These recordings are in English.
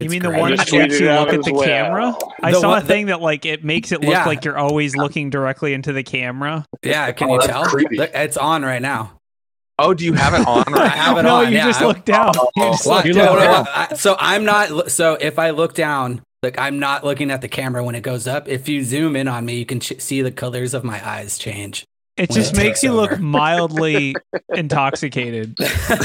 You It's mean the one just that makes you look at the well. camera? I The saw one- a thing that like it makes it look Yeah. like you're always looking directly into the camera. Yeah, can Oh, you tell? creepy. It's on right now. Oh, do you have it on? I Right have it no, on, you yeah, just I- look down. Oh, you Oh, just What? look You No, down. I- so I'm not. So if I look down, like I'm not looking at the camera when it goes up. If you zoom in on me, you can ch- see the colors of my eyes change. It just it makes takes you look mildly intoxicated.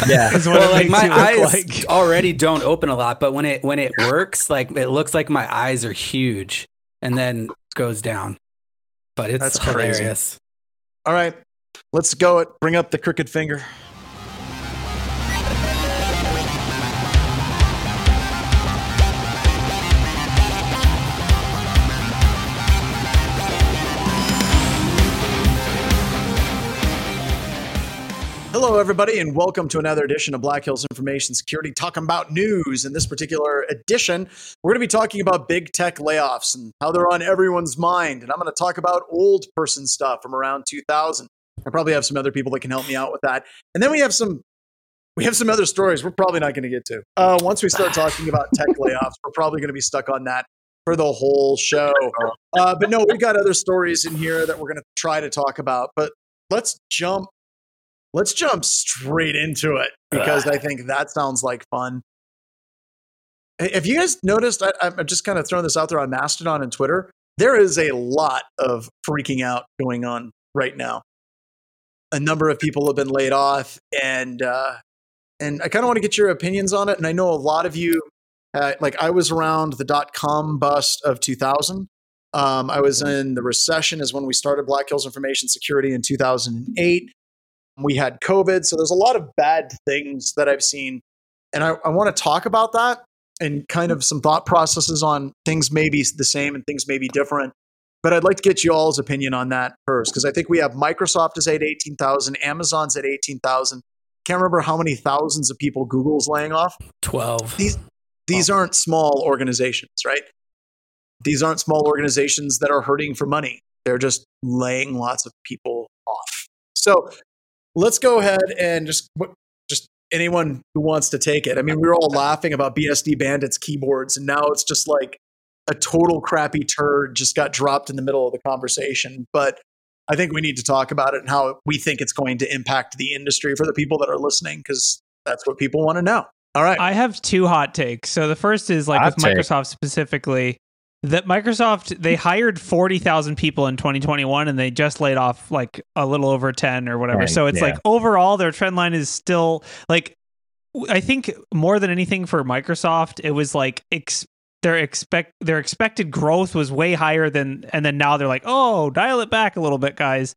yeah, Is what well, it like makes my you eyes like. already don't open a lot, but when it when it works, like it looks like my eyes are huge, and then goes down. But it's That's crazy. hilarious. All right, let's go. It. Bring up the crooked finger. Hello, everybody, and welcome to another edition of Black Hills Information Security, talking about news. In this particular edition, we're going to be talking about big tech layoffs and how they're on everyone's mind. And I'm going to talk about old person stuff from around 2000. I probably have some other people that can help me out with that. And then we have some we have some other stories we're probably not going to get to. Uh, once we start talking about tech layoffs, we're probably going to be stuck on that for the whole show. Uh, but no, we've got other stories in here that we're going to try to talk about. But let's jump. Let's jump straight into it because I think that sounds like fun. Have you guys noticed? I, I'm just kind of throwing this out there on Mastodon and Twitter. There is a lot of freaking out going on right now. A number of people have been laid off, and uh, and I kind of want to get your opinions on it. And I know a lot of you, uh, like I was around the dot com bust of 2000. Um, I was in the recession is when we started Black Hills Information Security in 2008. We had COVID, so there's a lot of bad things that I've seen, and I, I want to talk about that and kind of some thought processes on things may be the same and things may be different. But I'd like to get you all's opinion on that first, because I think we have Microsoft is at 18,000, Amazon's at 18,000. Can't remember how many thousands of people Google's laying off. Twelve. These these aren't small organizations, right? These aren't small organizations that are hurting for money. They're just laying lots of people off. So let's go ahead and just what- just anyone who wants to take it. I mean, we were all laughing about BSD Bandits keyboards, and now it's just like a total crappy turd just got dropped in the middle of the conversation. But I think we need to talk about it and how we think it's going to impact the industry for the people that are listening, because that's what people want to know. All right. I have two hot takes. So the first is like Hot with take. Microsoft specifically, that Microsoft they hired 40,000 people in 2021 and they just laid off like a little over 10 or whatever. Right, so it's yeah. like overall their trend line is still like I think more than anything for Microsoft it was like ex- their expect their expected growth was way higher than and then now they're like, "Oh, dial it back a little bit, guys."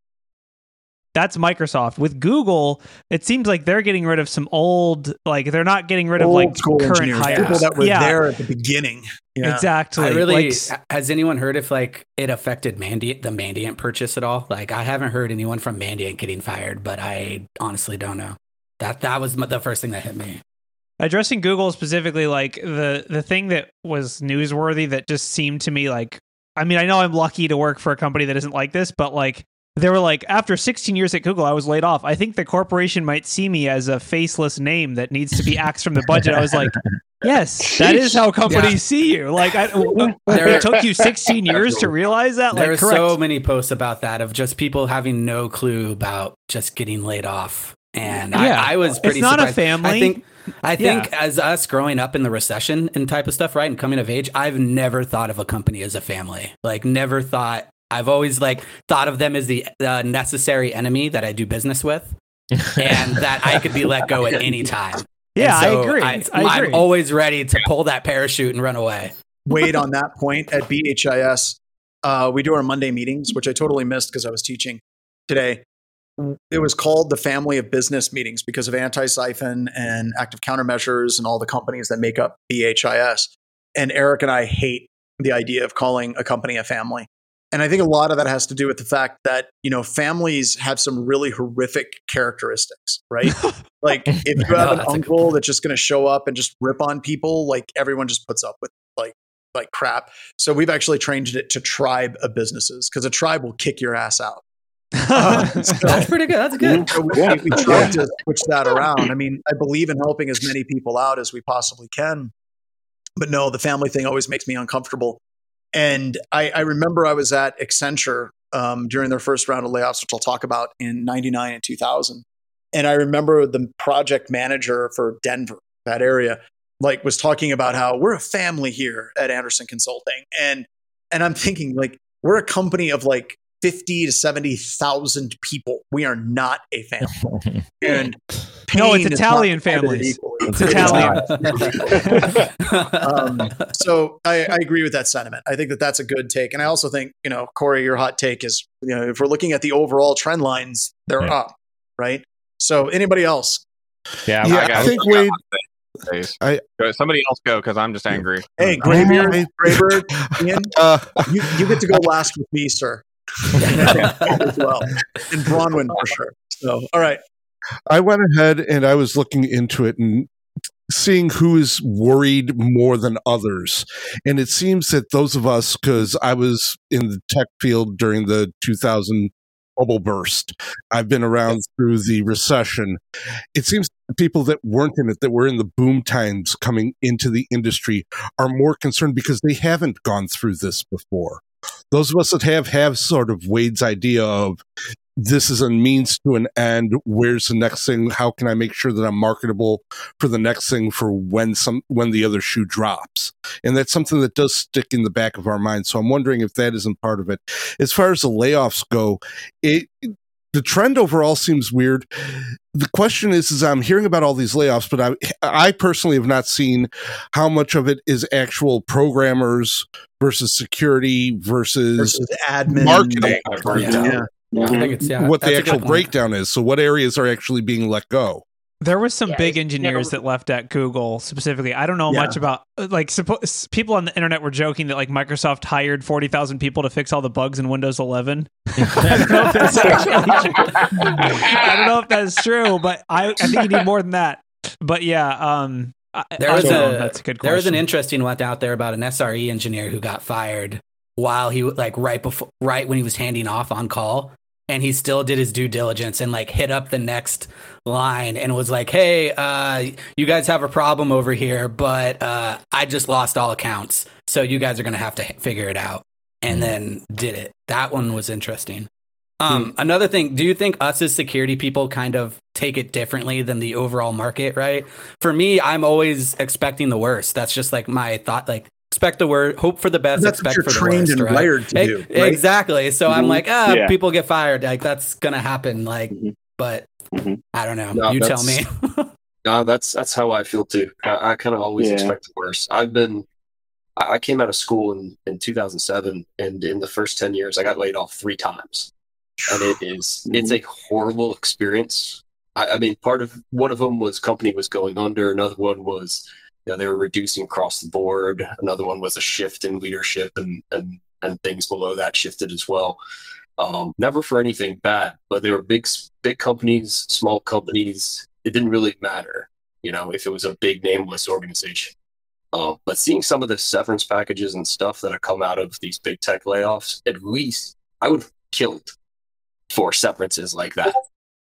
That's Microsoft. With Google, it seems like they're getting rid of some old, like they're not getting rid of like current engineers, hires. people that were yeah, there at the beginning. Yeah. exactly. I really Like, has anyone heard if like it affected Mandiant the Mandiant purchase at all? Like I haven't heard anyone from Mandiant getting fired, but I honestly don't know. That that was the first thing that hit me. addressing Google specifically, like the the thing that was newsworthy that just seemed to me like, I mean, I know I'm lucky to work for a company that isn't like this, but like they were like, after 16 years at Google, I was laid off. I think the corporation might see me as a faceless name that needs to be axed from the budget. I was like, yes, that is how companies Yeah. see you. Like, I, There- it took you 16 years to realize that. there Like, are correct. so many posts about that of just people having no clue about just getting laid off. And Yeah. I, I was pretty it's not a family. I think I think Yeah. as us growing up in the recession and type of stuff, right, and coming of age, I've never thought of a company as a family. Like never thought. I've always like thought of them as the uh, necessary enemy that I do business with, and that I could be let go at any time. yeah, so I agree. I, I agree. am always ready to pull that parachute and run away. Wade on that point at BHIS. Uh, we do our Monday meetings, which I totally missed because I was teaching today. It was called the family of business meetings because of Antisyphon and active countermeasures and all the companies that make up BHIS. And Eric and I hate the idea of calling a company a family. And I think a lot of that has to do with the fact that, you know, families have some really horrific characteristics, right? like if you No, have an that's a good uncle that's just going to show up and just rip on people, like everyone just puts up with like like crap. So we've actually changed it to tribe of businesses because a tribe will kick your ass out. Uh, so- That's pretty good. That's good. so we, we tried to switch that around. I mean, I believe in helping as many people out as we possibly can. but no, the family thing always makes me uncomfortable. And I, I remember I was at Accenture um, during their first round of layoffs, which I'll talk about in '99 and 2000. And I remember the project manager for Denver, that area, like was talking about how we're a family here at Andersen Consulting, and and I'm thinking like we're a company of like 50 to 70,000 people. We are not a family. And No, it's Italian not families. It's Italian. um, so I, I agree with that sentiment. I think that that's a good take, and I also think you know, Corey, your hot take is you know, if we're looking at the overall trend lines, they're Yeah. up, right? So anybody else? Yeah, Yeah, I got- I think I got Wade. I- Somebody else go because I'm just angry. Hey, Graybeard, I- Graybird, Ian, Uh, you, you get to go last with me, sir. as well, and Bronwyn for sure. So, all right, I went ahead and I was looking into it and seeing who is worried more than others. And it seems that those of us, because I was in the tech field during the 2000 bubble burst, I've been around through the recession. It seems people that weren't in it, that were in the boom times coming into the industry, are more concerned because they haven't gone through this before. Those of us that have have sort of Wade's idea of this is a means to an end. Where's the next thing? How can I make sure that I'm marketable for the next thing for when some when the other shoe drops? And that's something that does stick in the back of our mind So I'm wondering if that isn't part of it. As far as the layoffs go, it the trend overall seems weird. The question is, is I'm hearing about all these layoffs, but I I personally have not seen how much of it is actual programmers versus security versus, versus admin marketing. Yeah. I think it's yeah. what the actual breakdown is. So what areas are actually being let go? There was some Yeah, big engineers never- that left at Google specifically. I don't know Yeah. much about like suppo- people on the internet were joking that like Microsoft hired 40,000 people to fix all the bugs in Windows 11. I don't know if that's actually true. I don't know if that's true, but I, I think you need more than that. But yeah, um I, There I was don't know. a that's a good question. there was an interesting one out there about an SRE engineer who got fired while he like right before right when he was handing off on call and he still did his due diligence and like hit up the next line and was like hey uh you guys have a problem over here but uh i just lost all accounts so you guys are gonna have to h- figure it out. And then did it. That one was interesting. Um another thing do you think us as security people kind of take it differently than the overall market right? For me i'm always expecting the worst. That's just like my thought like expect the worst hope for the best That's what expect you're for the trained worst and right? wired to do. Right? Exactly. So I'm Mhm. like, ah, Yeah. people get fired. Like that's gonna happen. Like, Mhm. but Mhm. I don't know. No, you tell me. No, that's that's how I feel too. I, I kind of always Yeah. expect the worst. I've been, I I came out of school in in 2007, and in the first 10 years, I got laid off three times, and it is it's a horrible experience. I, I mean, part of one of them was company was going under. Another one was, you know, they were reducing across the board. Another one was a shift in leadership, and and and things below that shifted as well. Um, never for anything bad, but they were big big companies, small companies. It didn't really matter, you know, if it was a big nameless organization. Um, but seeing some of the severance packages and stuff that have come out of these big tech layoffs, at least I would have killed for severances like that.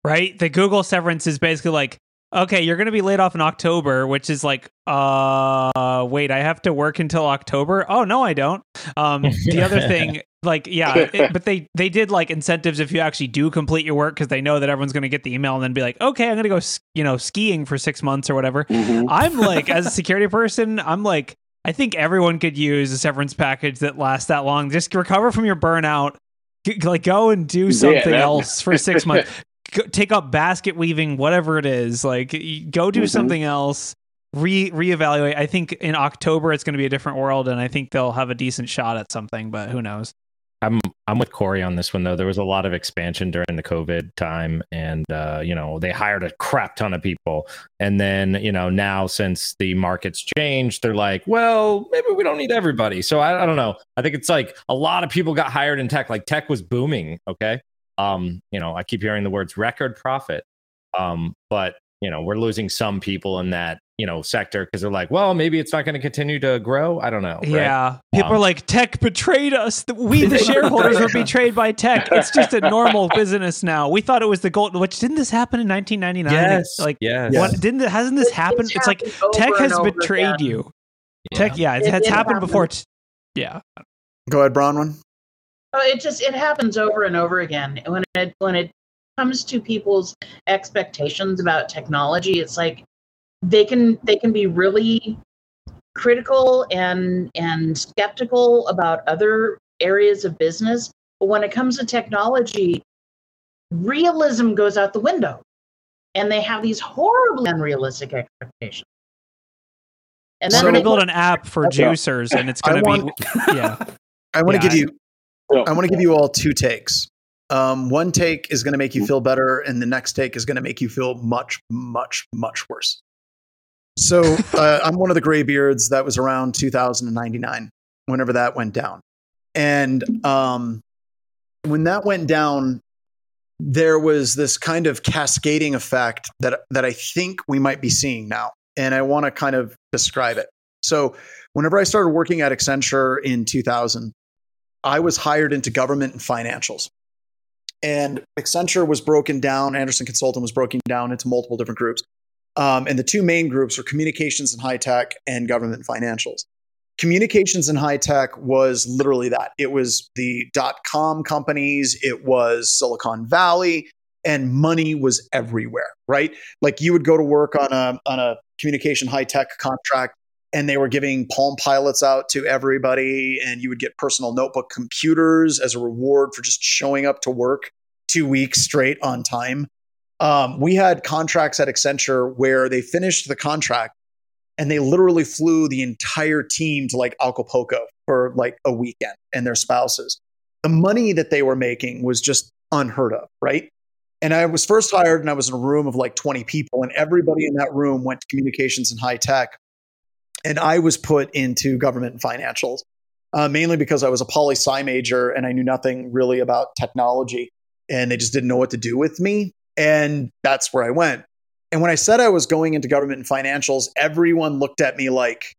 right? The Google severance is basically like, okay, you're going to be laid off in October, which is like, uh, wait, I have to work until October. Oh no, I don't. Um, the other thing, like, yeah, it- but they they did like incentives if you actually do complete your work because they know that everyone's going to get the email and then be like, okay, I'm going to go, you know, skiing for six months or whatever. Mhm. I'm like, as a security person, I'm like, I think everyone could use a severance package that lasts that long. Just recover from your burnout. G- like, go and do something that- else for six months. Go, take up basket weaving, whatever it is. Like, go do Mhm. something else. Re reevaluate. I think in October it's going to be a different world, and I think they'll have a decent shot at something. But who knows? I'm I'm with Corey on this one though. There was a lot of expansion during the COVID time, and uh, you know they hired a crap ton of people, and then you know now since the market's changed, they're like, well, maybe we don't need everybody. So I, I don't know. I think it's like a lot of people got hired in tech. Like tech was booming. Okay, um, you know I keep hearing the words record profit, um, but you know we're losing some people in that you know sector because they're like, well, maybe it's not going to continue to grow. I don't know. right? Yeah, people Um, are like, tech betrayed us. We, the shareholders, were betrayed by tech. It's just a normal business now. We thought it was the gold. Which didn't this happen in 1999? Yes. Like, yes. what didn't? Hasn't this happened? It's like tech has betrayed again. you. Tech, yeah, it's, It- it's it happened happened. before. T- yeah, Go ahead, Bronwyn. Oh, it just it happens over and over again. When it when it comes to people's expectations about technology, it's like they can they can be really critical and and skeptical about other areas of business, but when it comes to technology, realism goes out the window, and they have these horribly unrealistic expectations. And then we're going to build an app for juicers, and it's going to be yeah. I want to Yeah, give you I want to give you all two takes. Um, one take is going to make you feel better, and the next take is going to make you feel much, much, much worse. So uh, I'm one of the graybeards that was around 2099, whenever that went down, and um, when that went down, there was this kind of cascading effect that that I think we might be seeing now, and I want to kind of describe it. So whenever I started working at Accenture in 2000. I was hired into government and financials. And Accenture was broken down, Andersen Consulting was broken down into multiple different groups. Um, and the two main groups were communications and high tech and government and financials. Communications and high tech was literally that it was the dot com companies, it was Silicon Valley, and money was everywhere, right? Like you would go to work on a, on a communication high tech contract and they were giving Palm Pilots out to everybody, and you would get personal notebook computers as a reward for just showing up to work two weeks straight on time. Um, we had contracts at Accenture where they finished the contract and they literally flew the entire team to like Acapulco for like a weekend and their spouses. The money that they were making was just unheard of, right? And I was first hired and I was in a room of like 20 people, and everybody in that room went to communications and high tech and I was put into government and financials, uh, mainly because I was a poli sci major and I knew nothing really about technology, and they just didn't know what to do with me, and that's where I went. And when I said I was going into government and financials, everyone looked at me like,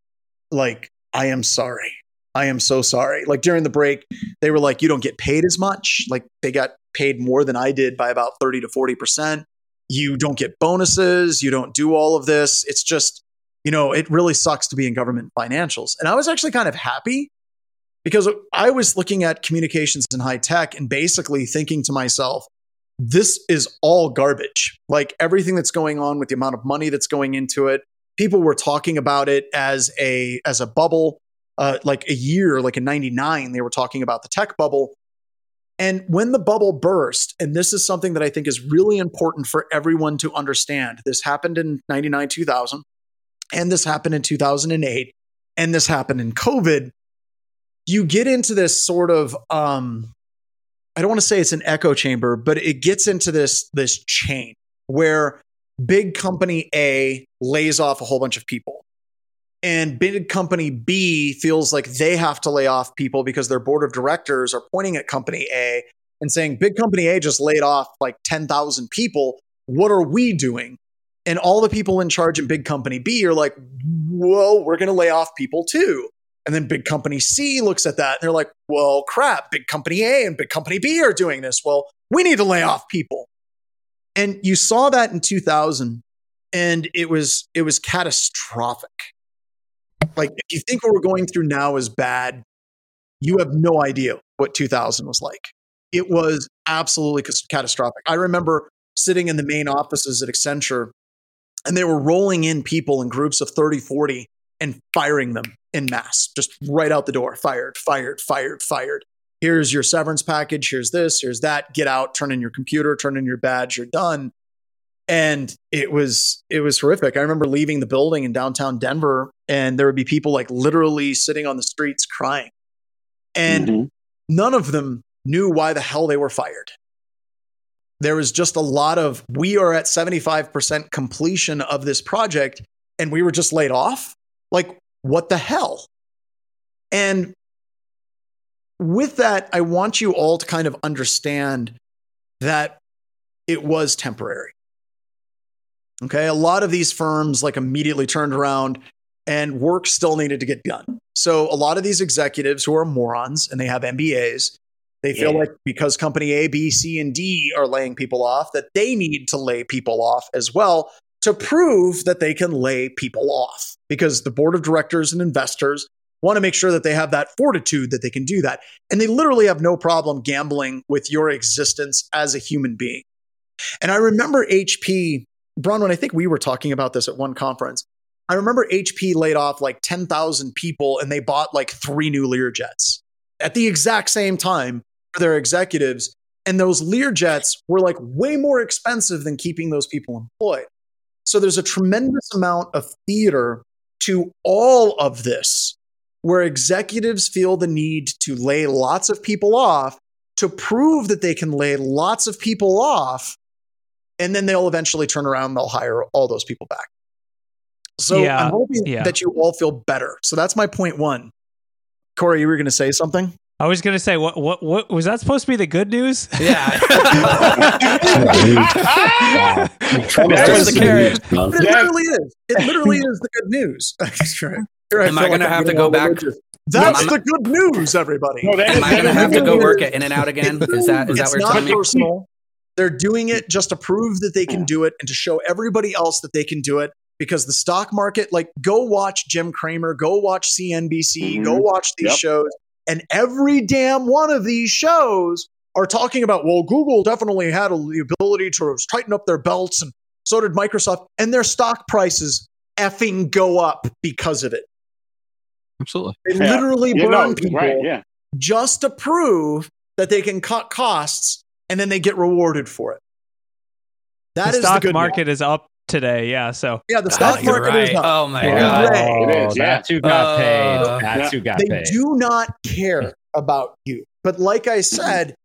like I am sorry, I am so sorry. Like during the break, they were like, "You don't get paid as much." Like they got paid more than I did by about thirty to forty percent. You don't get bonuses. You don't do all of this. It's just you know, it really sucks to be in government financials. And I was actually kind of happy because I was looking at communications and high tech and basically thinking to myself, this is all garbage. Like everything that's going on with the amount of money that's going into it. People were talking about it as a as a bubble. Uh, like a year, like in '99, they were talking about the tech bubble. And when the bubble burst, and this is something that I think is really important for everyone to understand, this happened in 99, 2000 and this happened in 2008 and this happened in covid you get into this sort of um i don't want to say it's an echo chamber but it gets into this this chain where big company a lays off a whole bunch of people. And big company b feels like they have to lay off people because their board of directors are pointing at company a and saying big company a just laid off like 10,000 people. What are we doing and all the people in charge in big company B are like, well, we're going to lay off people too. And then big company C looks at that and they're like, well, crap, big company A and big company B are doing this. Well, we need to lay off people. And you saw that in 2000 and it was it was catastrophic. Like if you think what we're going through now is bad, you have no idea what 2000 was like. It was absolutely catastrophic. I remember sitting in the main offices at Accenture and they were rolling in people in groups of 30, 40 and firing them in mass, just right out the door. Fired, fired, fired, fired. Here's your severance package. Here's this, here's that. Get out, turn in your computer, turn in your badge, you're done. And it was it was horrific. I remember leaving the building in downtown Denver and there would be people like literally sitting on the streets crying. And Mhm. none of them knew why the hell they were fired there was just a lot of we are at 75% completion of this project and we were just laid off. Like what the hell? And with that i want you all to kind of understand that it was temporary. Okay? A lot of these firms like immediately turned around and work still needed to get done. So a lot of these executives who are morons and they have mbas they feel Yeah. like because company A, B, C, and D are laying people off, that they need to lay people off as well to prove that they can lay people off. because the board of directors and investors want to make sure that they have that fortitude that they can do that. And they literally have no problem gambling with your existence as a human being. And I remember HP, Bronwyn, I think we were talking about this at one conference. I remember HP laid off like 10,000 people and they bought like three new Learjets at the exact same time their executives. And those Lear jets were like way more expensive than keeping those people employed. So there's a tremendous amount of theater to all of this where executives feel the need to lay lots of people off to prove that they can lay lots of people off. And then they'll eventually turn around and they'll hire all those people back. So Yeah, I'm hoping yeah. that you all feel better. So that's my point one. Corey, you were going to say something? I was gonna say, what, what, what was that supposed to be the good news? Yeah. That was the carrot. But it literally is. It literally is the good news. Sure. Here Am I feel gonna I'm have to go back? religious. That's I'm- the good news, everybody. No, Am I gonna have to go work at In-N-Out again? Is that is that it's what you're not telling me? personal. They're doing it just to prove that they can do it and to show everybody else that they can do it. Because the stock market, like, go watch Jim Cramer, go watch CNBC, go watch these Yep. shows, and every damn one of these shows are talking about, well, Google definitely had the ability to tighten up their belts, and so did Microsoft, and their stock prices effing go up because of it. Absolutely. They Yeah. literally Yeah, burn no, people right, yeah. just to prove that they can cut costs and then they get rewarded for it. That the is stock the good market is up today. Yeah. So Yeah, the Ah, stock market right. is up. Oh my god. Right. It is, Oh, yeah. That's who got Uh, paid. That's yeah. who got They paid. They do not care about you. But like I said,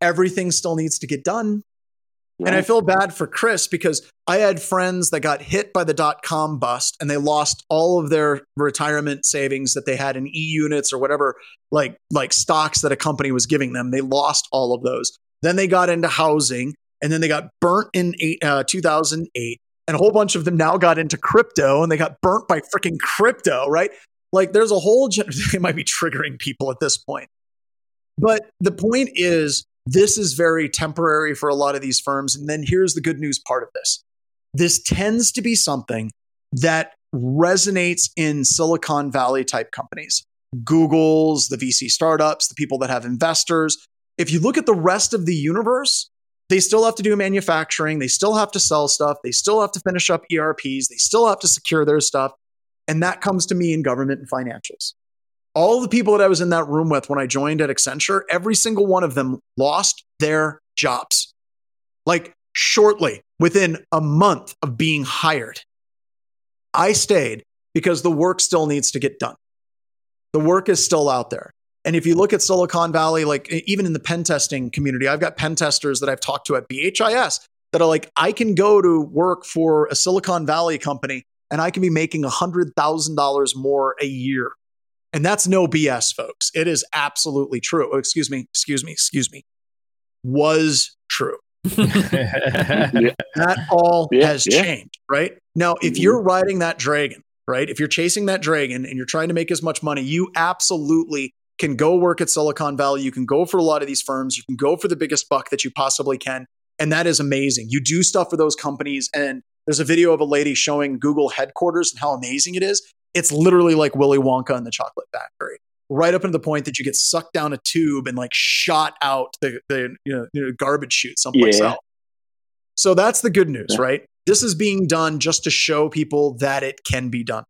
everything still needs to get done. And I feel bad for Chris because I had friends that got hit by the dot com bust and they lost all of their retirement savings that they had in e units or whatever, like, like stocks that a company was giving them. They lost all of those. Then they got into housing and then they got burnt in eight, uh, 2008. And a whole bunch of them now got into crypto and they got burnt by freaking crypto, right? Like there's a whole, gen- they might be triggering people at this point. But the point is, this is very temporary for a lot of these firms. And then here's the good news part of this this tends to be something that resonates in Silicon Valley type companies, Google's, the VC startups, the people that have investors. If you look at the rest of the universe, they still have to do manufacturing, they still have to sell stuff, they still have to finish up ERPs, they still have to secure their stuff. And that comes to me in government and financials all the people that I was in that room with when I joined at Accenture, every single one of them lost their jobs. Like shortly, within a month of being hired. I stayed because the work still needs to get done. The work is still out there. And if you look at Silicon Valley, like even in the pen testing community, I've got pen testers that I've talked to at BHIS that are like, I can go to work for a Silicon Valley company and I can be making $100,000 more a year and that's no BS, folks. It is absolutely true. Oh, excuse me, excuse me, excuse me. Was true. That all Yeah, has yeah. changed, right? Now, if Mhm. you're riding that dragon, right? If you're chasing that dragon and you're trying to make as much money, you absolutely can go work at Silicon Valley. You can go for a lot of these firms. You can go for the biggest buck that you possibly can. And that is amazing. You do stuff for those companies. And there's a video of a lady showing Google headquarters and how amazing it is. It's literally like Willy Wonka and the Chocolate Factory, right up into the point that you get sucked down a tube and like shot out the, the you know, you know, garbage chute someplace Yeah. else. So that's the good news, Yeah. right? This is being done just to show people that it can be done.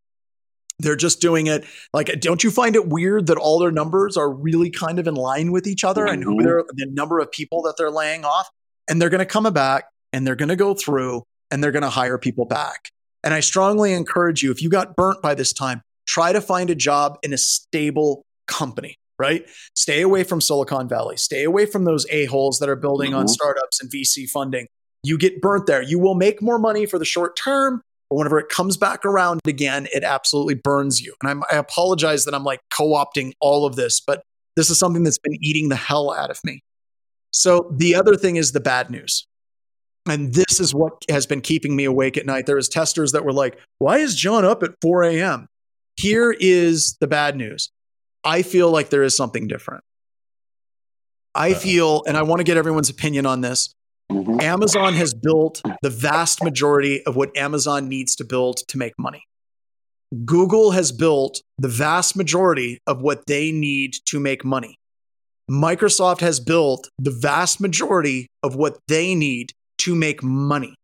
They're just doing it like, don't you find it weird that all their numbers are really kind of in line with each other and who Mhm. they're, the number of people that they're laying off? And they're going to come back and they're going to go through and they're going to hire people back. And I strongly encourage you, if you got burnt by this time, try to find a job in a stable company, right? Stay away from Silicon Valley. Stay away from those a-holes that are building on Mhm. startups and VC funding. You get burnt there. You will make more money for the short term, but whenever it comes back around again, it absolutely burns you. And I'm, I apologize that I'm like co-opting all of this, but this is something that's been eating the hell out of me. So the other thing is the bad news. And this is what has been keeping me awake at night. There was testers that were like, why is John up at 4 a.m.? Here is the bad news. I feel like there is something different. I feel, and I want to get everyone's opinion on this. Mhm. Amazon has built the vast majority of what Amazon needs to build to make money. Google has built the vast majority of what they need to make money. Microsoft has built the vast majority of what they need to make money.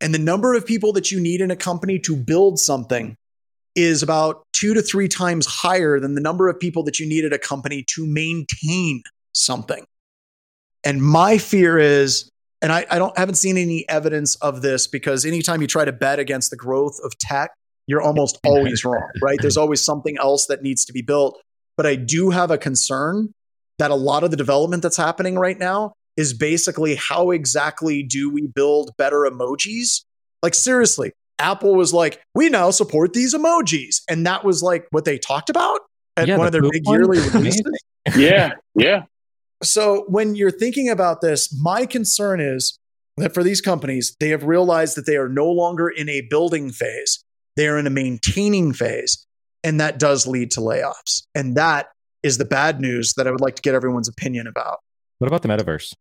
And the number of people that you need in a company to build something is about two to three times higher than the number of people that you need at a company to maintain something. And my fear is, and I, I don't haven't seen any evidence of this because anytime you try to bet against the growth of tech, you're almost always wrong, right? There's always something else that needs to be built. But I do have a concern that a lot of the development that's happening right now is basically how exactly do we build better emojis? Like, seriously, Apple was like, we now support these emojis. And that was like what they talked about at Yeah, one the of their big one? yearly releases. Yeah, yeah. So when you're thinking about this, my concern is that for these companies, they have realized that they are no longer in a building phase. They are in a maintaining phase. And that does lead to layoffs. And that is the bad news that I would like to get everyone's opinion about. What about the metaverse?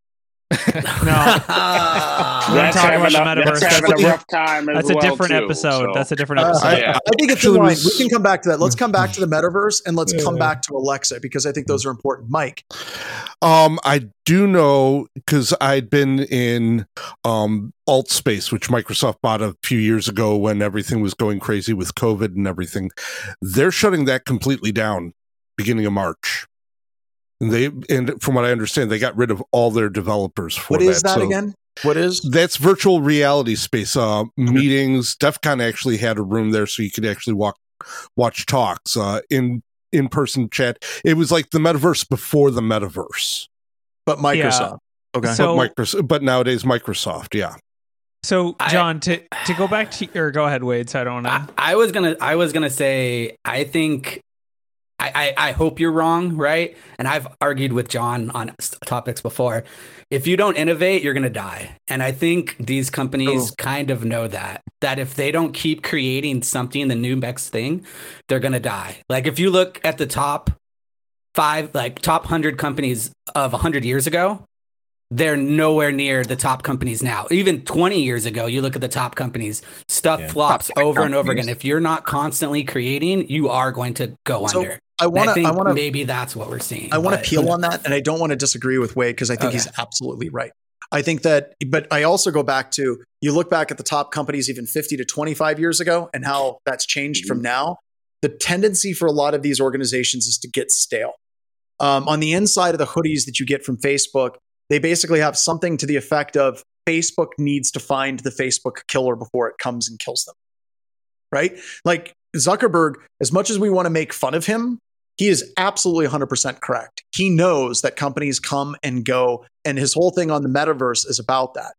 No. We're That's talking about the a, that's metaverse. having That's a a- rough time as That's a well, different too, episode. so. That's a different Uh, episode. I, Yeah. I think it's Actually, fine. We can come back to that. Let's come back to the metaverse and let's come back to Alexa because I think those are important. Mike, Um, I do know because I'd been in um Altspace, which Microsoft bought a few years ago when everything was going crazy with COVID and everything. They're shutting that completely down beginning of March. And they and from what I understand, they got rid of all their developers for what is that So again? What is? That's virtual reality space. Uh, meetings. DEF CON actually had a room there, so you could actually walk, watch talks. Uh, in in person chat. It was like the metaverse before the metaverse. But Microsoft. Okay. So- but, Microsoft, but nowadays Microsoft, yeah. So, I- John, to to go back to or go ahead, Wade. So I don't I, know. I was gonna I was gonna say I think I, I I hope you're wrong, right? And I've argued with John on topics before. If you don't innovate, you're gonna die. And I think these companies Oh. kind of know that. That if they don't keep creating something, the new next thing, they're gonna die. Like if you look at the top five, like top hundred companies of hundred years ago, they're nowhere near the top companies now. Even 20 years ago, you look at the top companies, stuff Yeah. flops Top tech over and over companies. again. If you're not constantly creating, you are going to go So, under. I want to. think I want to. maybe that's what we're seeing. I want to peel on that, and I don't want to disagree with Wade because I think he's absolutely right. I think that, but I also go back to you look back at the top companies even 50 to 25 years ago and how that's changed from now. The tendency for a lot of these organizations is to get stale. Um, on the inside of the hoodies that you get from Facebook, they basically have something to the effect of Facebook needs to find the Facebook killer before it comes and kills them. Right? Like Zuckerberg, as much as we want to make fun of him, he is absolutely 100% correct. He knows that companies come and go, and his whole thing on the metaverse is about that.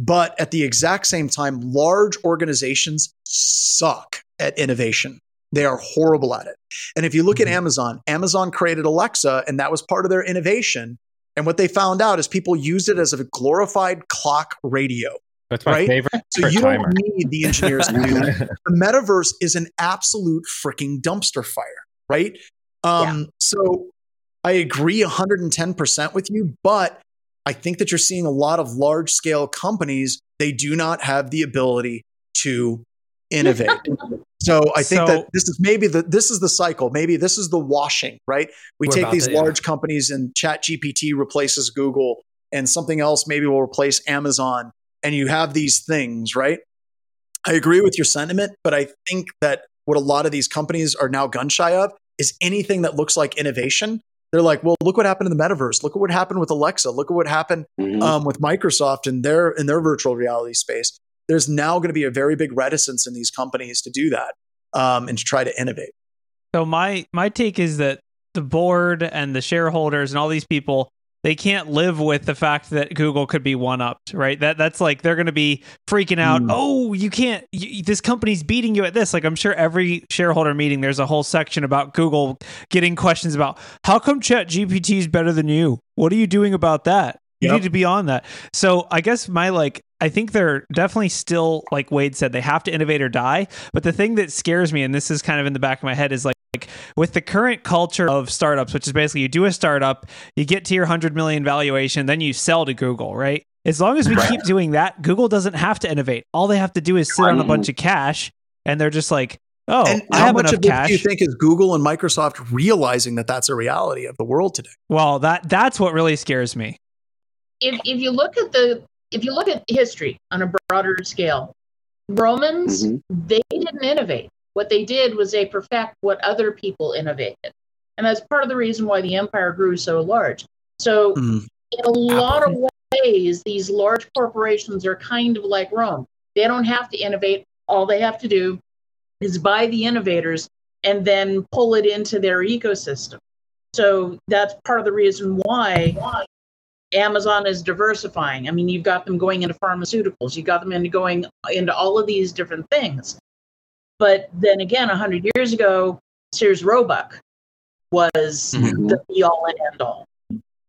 But at the exact same time, large organizations suck at innovation. They are horrible at it. And if you look at mm-hmm. Amazon, Amazon created Alexa, and that was part of their innovation. And what they found out is people used it as a glorified clock radio. That's my Right? favorite. So you timer. don't need the engineers to do that the metaverse is an absolute freaking dumpster fire, right? Um, So I agree 110% with you, but I think that you're seeing a lot of large scale companies, they do not have the ability to innovate. so I think So- that this is maybe the this is the cycle. Maybe this is the washing, right? We take these to, yeah. large companies and Chat GPT replaces Google and something else maybe will replace Amazon and you have these things, right? I agree with your sentiment, but I think that what a lot of these companies are now gun shy of is anything that looks like innovation. They're like, well, look what happened in the metaverse. Look at what happened with Alexa. Look at what happened Mhm. um, with Microsoft in their in their virtual reality space. There's now going to be a very big reticence in these companies to do that um, and to try to innovate. So my my take is that the board and the shareholders and all these people they can't live with the fact that Google could be one upped, right? That that's like they're going to be freaking out. Mm. Oh, you can't. You, this company's beating you at this. Like I'm sure every shareholder meeting, there's a whole section about Google getting questions about how come Chat GPT is better than you. What are you doing about that? You Yep. need to be on that. So I guess my like I think they're definitely still like Wade said they have to innovate or die. But the thing that scares me, and this is kind of in the back of my head, is like like with the current culture of startups, which is basically you do a startup, you get to your 100 million valuation, then you sell to Google, right? As long as we Right. keep doing that, Google doesn't have to innovate. All they have to do is sit on a bunch of cash and they're just like, Oh, and I how much of cash. do you think is Google and Microsoft realizing that that's a reality of the world today? well, that that's what really scares me. If if you look at the if you look at history on a broader scale, Romans Mhm. they didn't innovate. What they did was they perfect what other people innovated, and that's part of the reason why the empire grew so large. So Mhm. in a lot of ways, these large corporations are kind of like Rome. They don't have to innovate. All they have to do is buy the innovators and then pull it into their ecosystem. So that's part of the reason why Amazon is diversifying. I mean, you've got them going into pharmaceuticals, you've got them into going into all of these different things. But then again, 100 years ago, Sears Roebuck was Mhm. the be all and end all.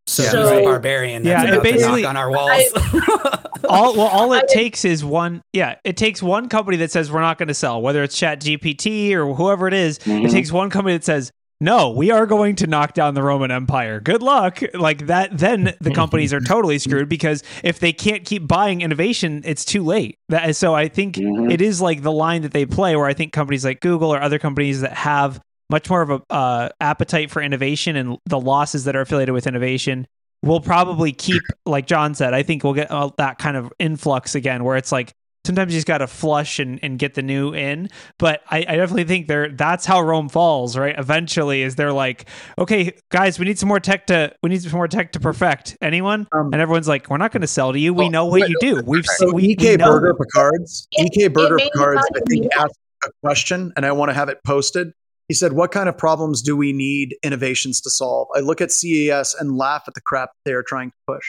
So, So- he's a barbarian. Yeah, That's it about to knock basically- on our walls. all well all it I- takes is one yeah it takes one company that says we're not going to sell whether it's chat gpt or whoever it is, Mhm. it takes one company that says no we are going to knock down the roman empire. Good luck. Like that then the companies are totally screwed because if they can't keep buying innovation it's too late. That so i think Mhm. it is like the line that they play where i think companies like google or other companies that have much more of a uh, appetite for innovation and the losses that are affiliated with innovation we'll probably keep like john said i think we'll get uh, that kind of influx again where it's like sometimes you just got to flush and, and get the new in but I, I definitely think they're that's how rome falls right eventually is they're like okay guys we need some more tech to we need some more tech to perfect anyone Um, and everyone's like we're not going to sell to you we Well, know what but- you do we've So we, we EK know. Burger Picards, It- EK Burger it Picards, I think be- asked a question, and I want to have it posted. He said, "What kind of problems do we need innovations to solve?" I look at CES and laugh at the crap they are trying to push.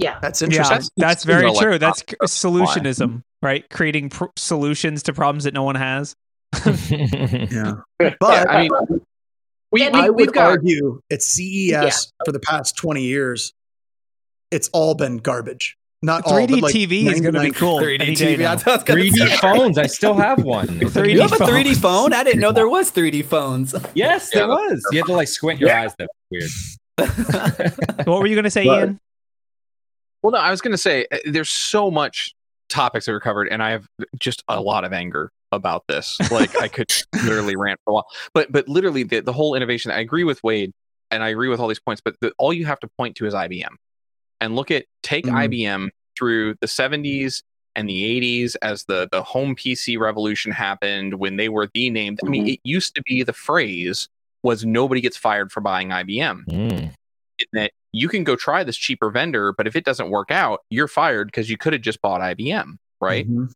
Yeah. That's yeah interesting. that's, That's- very you know, like, true that's not- solutionism right creating pr- solutions to problems that no one has Yeah, Yeah, but I mean, we, And we I we've would got argue at CES for the past twenty years, it's all been garbage. Not 3d but like tv is going to be cool 3D any TV. now. That's what I was 3D say. phones. I still have one. 3D You have a 3D phone? I didn't know there was 3D phones. Yes, there was. You had to like squint your eyes. That was weird. what were you going to say But- ian Well, no, I was going to say uh, there's so much topics that were covered, and I have just a lot of anger about this. Like I could literally rant for a while, but but literally the, the whole innovation. I agree with Wade, and I agree with all these points. But the, all you have to point to is IBM, and look at take Mhm. IBM through the 70s and the 80s as the the home PC revolution happened when they were the named. I mean, it used to be the phrase was nobody gets fired for buying IBM Mm. That you can go try this cheaper vendor, but if it doesn't work out, you're fired because you could have just bought IBM, right? Mhm.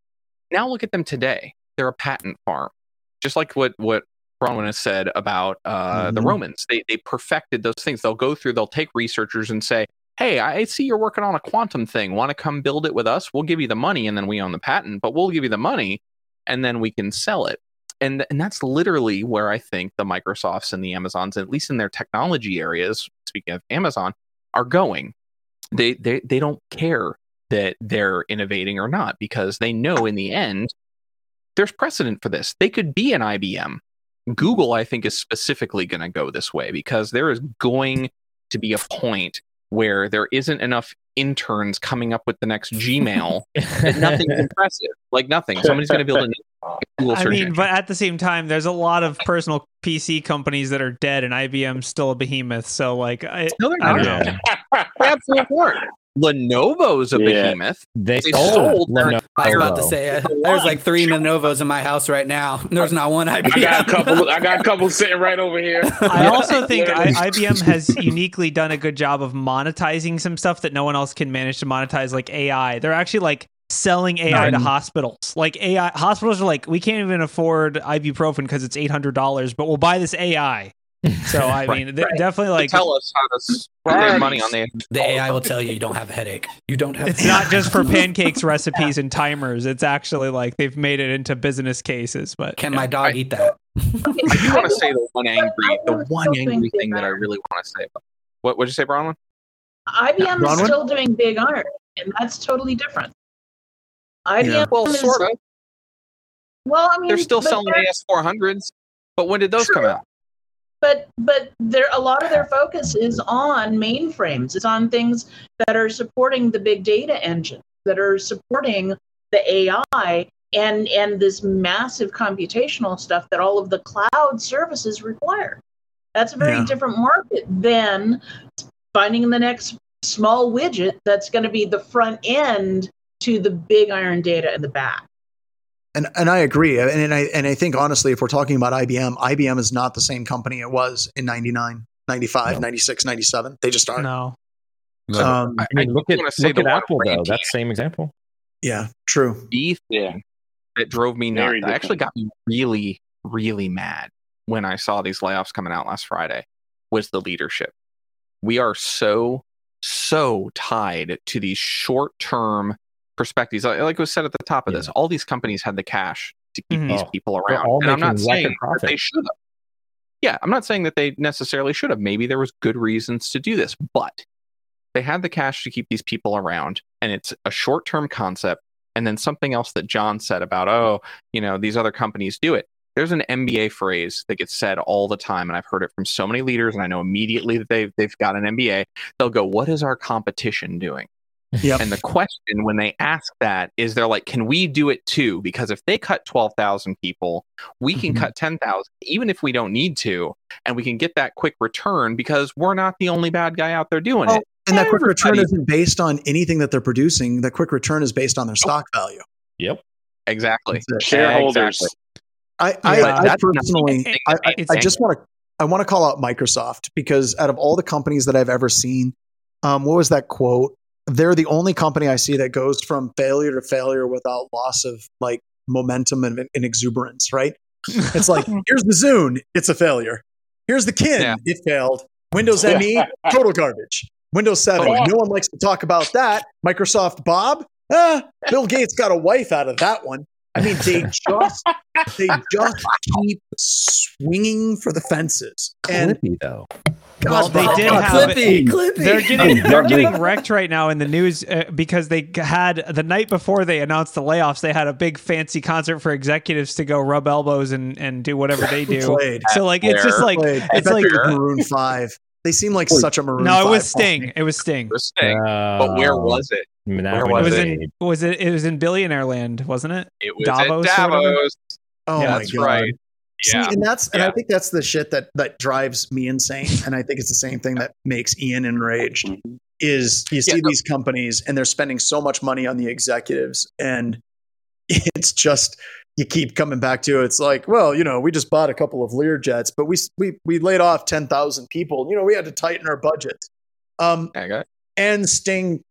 Now look at them today. They're a patent farm, just like what what Bronwyn has said about uh, the Mhm. Romans. They they perfected those things. They'll go through. They'll take researchers and say, "Hey, I see you're working on a quantum thing. Want to come build it with us? We'll give you the money, and then we own the patent. But we'll give you the money, and then we can sell it." And and that's literally where I think the Microsofts and the Amazons, at least in their technology areas, speaking of Amazon, are going. They they they don't care that they're innovating or not because they know in the end there's precedent for this. They could be an IBM. Google, I think, is specifically going to go this way because there is going to be a point where there isn't enough interns coming up with the next Gmail nothing's impressive. Like nothing. Somebody's going to build a Google I mean, engine. but at the same time, there's a lot of personal PC companies that are dead, and IBM's still a behemoth. So, like, I, no, they're I not. don't know. Absolutely aren't. Lenovo's a Yeah. behemoth. They They sold. sold Lenovo. I was about to say, uh, there's like three Lenovo's in my house right now. There's not one IBM. I got a couple. I got a couple sitting right over here. I also think I, IBM has uniquely done a good job of monetizing some stuff that no one else can manage to monetize, like AI. They're actually like selling AI to hospitals. Like AI hospitals are like, we can't even afford ibuprofen because it's eight hundred dollars, but we'll buy this AI. So I mean, they're definitely like Tell us how to spend money on the The AI will tell you you don't have a headache. You don't have. it's not just for pancakes recipes and timers. It's actually like they've made it into business cases. But Can yeah. my dog eat that? I do want to say the one angry, the one angry thing that I really want to say about what would you say, Bronwyn? IBM is Bronwyn? still doing big iron, and that's totally different. IBM Yeah. Well, is, sort of. Well, I mean, They're still selling AS400s, but when did those come out? but but there a lot of their focus is on mainframes it's on things that are supporting the big data engine that are supporting the ai and and this massive computational stuff that all of the cloud services require. That's a very Yeah. different market than finding the next small widget that's going to be the front end to the big iron data in the back. And and I agree. And, and I and I think honestly, if we're talking about IBM, IBM is not the same company it was in 99, 95, No. 96, 97. They just aren't. No. Um, I mean, look at wanna say look the at Apple though. ranking- That's the same example. yeah, true. the thing that drove me nuts. Very That actually got me really, really mad when I saw these layoffs coming out last Friday was the leadership. We are so, so tied to these short term perspectives. Like like was said at the top of this, all these companies had the cash to keep Mhm. these Oh, people around. And I'm not saying profit. they should have. Yeah, I'm not saying that they necessarily should have. Maybe there was good reasons to do this, but they had the cash to keep these people around and it's a short-term concept and then something else that john said about oh you know these other companies do it there's an mba phrase that gets said all the time and i've heard it from so many leaders and i know immediately that they've, they've got an mba they'll go what is our competition doing Yep. and the question when they ask that is they're like can we do it too because if they cut 12,000 people we can Mhm. cut 10,000 even if we don't need to and we can get that quick return because we're not the only bad guy out there doing Oh, it And that quick return isn't based on anything that they're producing. That quick return is based on their stock value. Yep. exactly Shareholders. Exactly. I, Yeah, I, I personally, I, I, I just want to, I want to call out Microsoft because out of all the companies that I've ever seen, um, what was that quote? They're the only company I see that goes from failure to failure without loss of like momentum and, and exuberance. Right? It's like here's the Zune, it's a failure. Here's the Kin, Yeah. it failed. Windows ME, total garbage. Windows 7, Oh. no one likes to talk about that. Microsoft Bob, ah, Bill Gates got a wife out of that one. I mean, they just they just keep swinging for the fences. And Clippy though. Well, they did have Clippy, Clippy. They're getting they're getting wrecked right now in the news uh, because they had the night before they announced the layoffs. They had a big fancy concert for executives to go rub elbows and, and do whatever they do. So like it's just like played. It's like Maroon Five. They seem like such a Maroon. no, it 5 was Sting. It was Sting. It was Sting. but where was it Now Where was It was the in was it it was in Billionaire Land, wasn't it? it was Davos at or whatever? davos Oh Yeah, my that's god! right See, yeah and that's and I think that's the shit that that drives me insane. And I think it's the same thing that makes Ian enraged. Is you see Yeah. these companies and they're spending so much money on the executives, and it's just you keep coming back to it. It's like, well, you know, we just bought a couple of Lear jets, but we we we laid off ten thousand people. You know, we had to tighten our budget. Um, I and Sting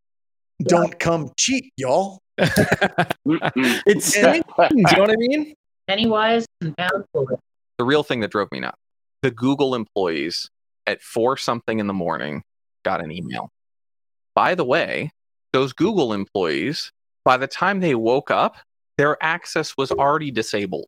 don't come cheap, y'all. It's And- you know what I mean? Penny wise and pound foolish. the real thing that drove me nuts the google employees at four something in the morning got an email by the way those google employees by the time they woke up their access was already disabled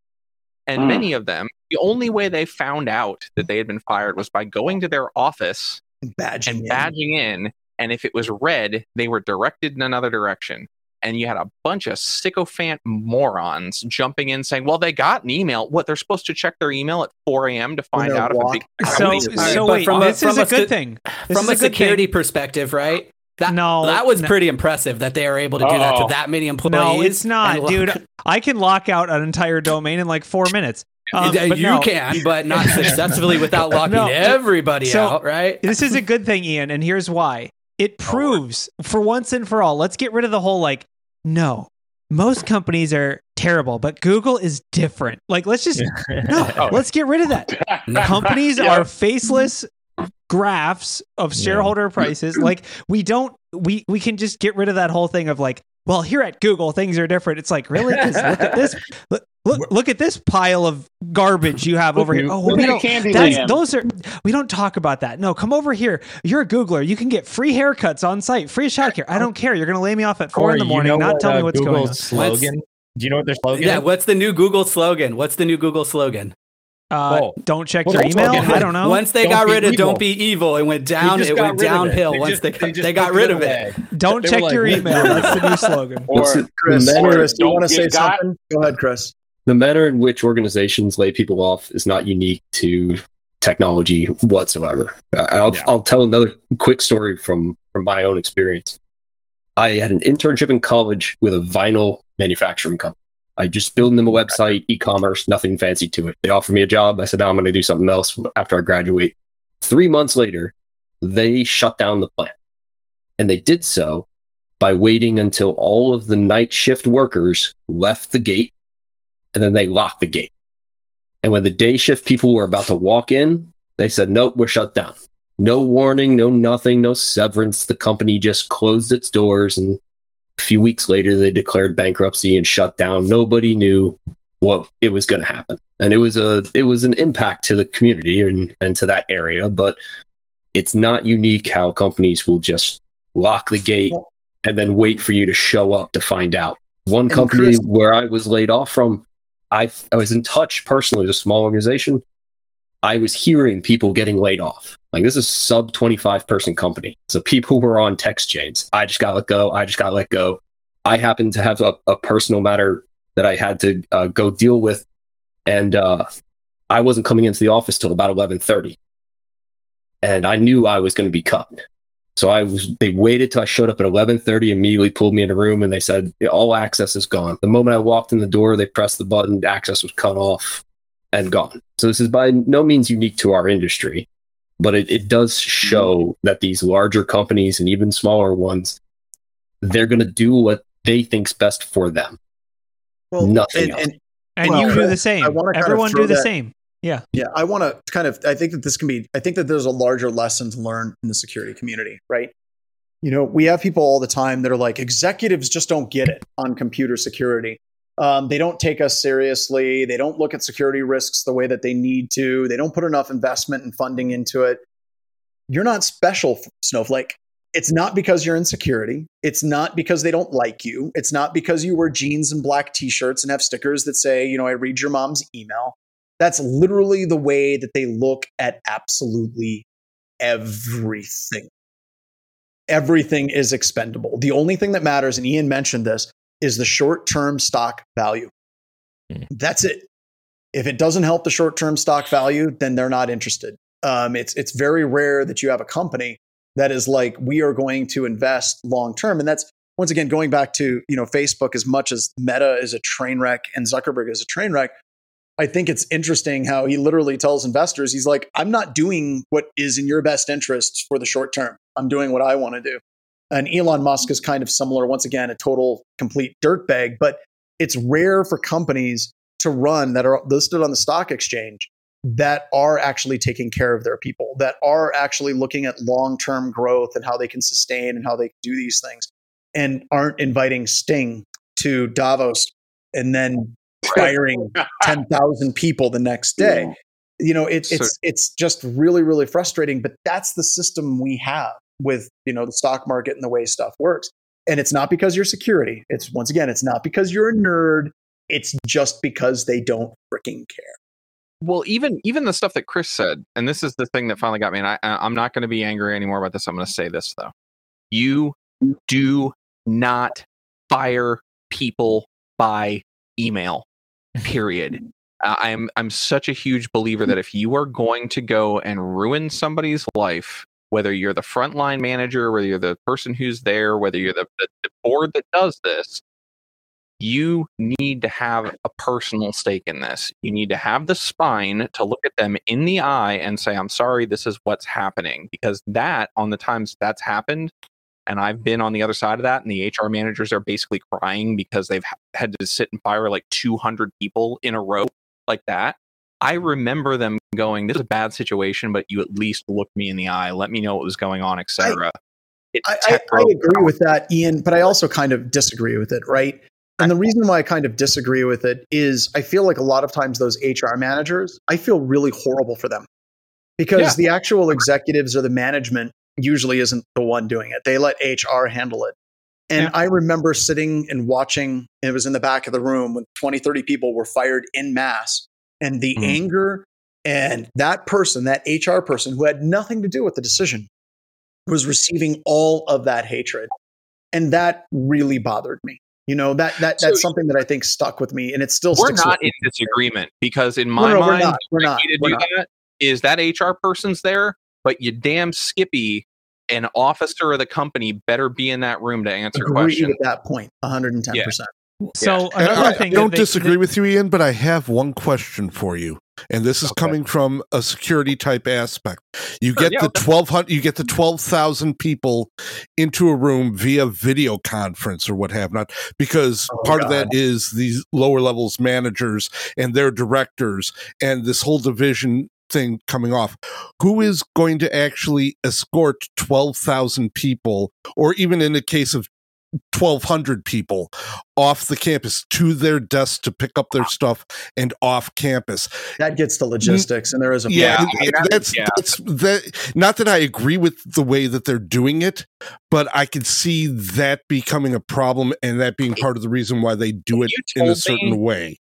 and Hmm. many of them the only way they found out that they had been fired was by going to their office Badging and in. badging in and if it was red they were directed in another direction and you had a bunch of sycophant morons jumping in saying well they got an email what they're supposed to check their email at 4 a.m to find they're out if a big So company- so wait, from a- this is a a good stu- thing. This From is a good thing. security perspective, right? That, No, that was no. pretty impressive that they were able to do that to Uh-oh. that many employees. No, it's not, and dude. I can lock out an entire domain in like four minutes. Um, you no. can, but not successfully without locking No. everybody So- out, right? This is a good thing, Ian, and here's why. It proves for once and for all. Let's get rid of the whole like, no, most companies are terrible, but Google is different. Like, let's just no, Oh. let's get rid of that. Companies Yeah. are faceless graphs of shareholder prices. Like, we don't we we can just get rid of that whole thing of like, well, here at Google things are different. It's like really look at this. Look, look, look at this pile of garbage you have over here. Oh, Look we don't. That's those are we don't talk about that. No, come over here. You're a Googler. You can get free haircuts on site, free childcare. I don't care. You're gonna lay me off at four in the Or you morning, know not what, tell me uh, what's going on. Google's slogan. Do you know what their slogan Yeah, is? what's the new Google slogan? What's the new Google slogan? Uh, Oh. don't check Well, your email. okay. I don't know. Once they Don't got rid of evil. "Don't be evil," it went down. just It got went rid of it. downhill They once just- they they they, got rid of it. away. don't They check like, your email. That's the new slogan. Or Listen, Chris, the Or manner, Chris, do you don't want to say got- something? Go ahead, Chris. The manner in which organizations lay people off is not unique to technology whatsoever. Uh, I'll, Yeah. I'll tell another quick story from, from my own experience. I had an internship in college with a vinyl manufacturing company. I just built them a website, e-commerce, nothing fancy to it. They offered me a job. I said, now I'm going to do something else after I graduate. Three months later, they shut down the plant. And they did so by waiting until all of the night shift workers left the gate and then they locked the gate. And when the day shift people were about to walk in, they said, nope, we're shut down. No warning, no nothing, no severance. The company just closed its doors. And a few weeks later, they declared bankruptcy and shut down. Nobody knew what it was going to happen. And it was a it was an impact to the community and, and to that area, but it's not unique how companies will just lock the gate and then wait for you to show up to find out. One And company Chris- where I was laid off from, I I was in touch personally with a small organization. I was hearing people getting laid off. Like this is sub 25 person company. So people were on text chains. I just got let go. I just got let go. I happened to have a, a personal matter that I had to uh, go deal with. And uh, I wasn't coming into the office till about 1130. And I knew I was going to be cut. So I was. They waited till I showed up at eleven thirty. Immediately pulled me in a room and they said all access is gone. The moment I walked in the door, they pressed the button. Access was cut off and gone. So this is by no means unique to our industry, but it, it does show mm-hmm. that these larger companies and even smaller ones, they're going to do what they think's best for them. Well, Nothing and, else. and And Well, you do the same. wanna kind of Everyone do the that- same. Yeah. Yeah, I want to kind of. I think that this can be. I think that there's a larger lesson to learn in the security community, right? You know, we have people all the time that are like, executives just don't get it on computer security. Um, they don't take us seriously. They don't look at security risks the way that they need to. They don't put enough investment and funding into it. You're not special, Snowflake. It's not because you're in security. It's not because they don't like you. It's not because you wear jeans and black t-shirts and have stickers that say, you know, I read your mom's email. That's literally the way that they look at absolutely everything. Everything is expendable. The only thing that matters, and Ian mentioned this, is the short term stock value. Hmm. That's it. If it doesn't help the short term stock value, then they're not interested. Um, it's, it's very rare that you have a company that is like, we are going to invest long term. And that's, once again, going back to you know Facebook, as much as Meta is a train wreck and Zuckerberg is a train wreck, I think it's interesting how he literally tells investors, he's like, I'm not doing what is in your best interest for the short term. I'm doing what I want to do. And Elon Musk is kind of similar, once again, a total complete dirtbag, but it's rare for companies to run that are listed on the stock exchange that are actually taking care of their people, that are actually looking at long term growth and how they can sustain and how they do these things, and aren't inviting Sting to Davos and then firing 10,000 people the next day. You know, it, So- it's it's just really really frustrating, but that's the system we have with, you know, the stock market and the way stuff works. And it's not because you're security. It's once again, it's not because you're a nerd. It's just because they don't freaking care. Well, even even the stuff that Chris said, and this is the thing that finally got me. And I- I'm not going to be angry anymore about this. I'm going to say this though: you do not fire people by email. Period. Uh, I'm I'm such a huge believer that if you are going to go and ruin somebody's life, whether you're the frontline manager, whether you're the person who's there, whether you're the, the, the board that does this, you need to have a personal stake in this. You need to have the spine to look at them in the eye and say, I'm sorry, this is what's happening. Because that, on the times that's happened, and I've been on the other side of that, and the HR managers are basically crying because they've had to sit and fire like 200 people in a row like that. I remember them going, This is a bad situation, but you at least looked me in the eye, let me know what was going on, etc. I, I, I agree with that, Ian, but I also kind of disagree with it, right? And the reason why I kind of disagree with it is I feel like a lot of times those HR managers, I feel really horrible for them because Yeah. the actual executives or the management usually isn't the one doing it. They let HR handle it. And Yeah. I remember sitting and watching, and it was in the back of the room when 20, 30 people were fired in mass. And the Mhm. anger and that person, that HR person who had nothing to do with the decision, was receiving all of that hatred. And that really bothered me. You know, that that So- that's something that I think stuck with me and it still We're not in disagreement because in No, my no, we're mind, not. We're not. We're not. that is that HR person's there, but you damn Skippy, an officer of the company, better be in that room to answer Agree questions. with that point, 110%. So And another I, I don't they- disagree with you, Ian, but I have one question for you, and this is Okay. coming from a security type aspect. You get yeah, the okay. twelve hundred, you get the twelve thousand people into a room via video conference or what have not, because Oh, part of that is these lower levels managers and their directors, and this whole division thing coming off. Who is going to actually escort twelve thousand people, or even in the case of 1200 people off the campus to their desk to pick up their stuff and off campus. That gets the logistics, and there is a Yeah, problem. and- and that's yeah. that's that not that I agree with the way that they're doing it, but I can see that becoming a problem and that being part of the reason why they do it in a certain me- way.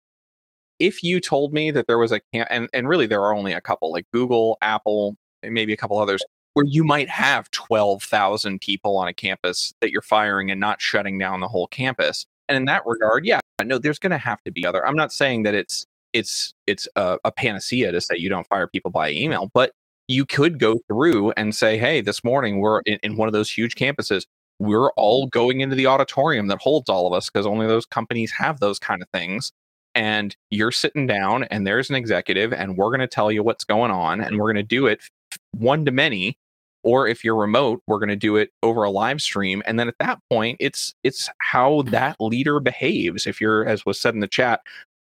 If you told me that there was a camp and, and really there are only a couple like google apple maybe a couple others where you might have 12,000 people on a campus that you're firing and not shutting down the whole campus. And in that regard yeah no there's going to have to be other i'm not saying that it's it's it's a, a panacea to say you don't fire people by email but you could go through and say hey this morning we're in, in one of those huge campuses. We're all going into the auditorium that holds all of us because only those companies have those kind of things and you're sitting down and there's an executive and we're going to tell you what's going on and we're going to do it one to many or if you're remote we're going to do it over a live stream. And then at that point it's it's how that leader behaves. If you're as was said in the chat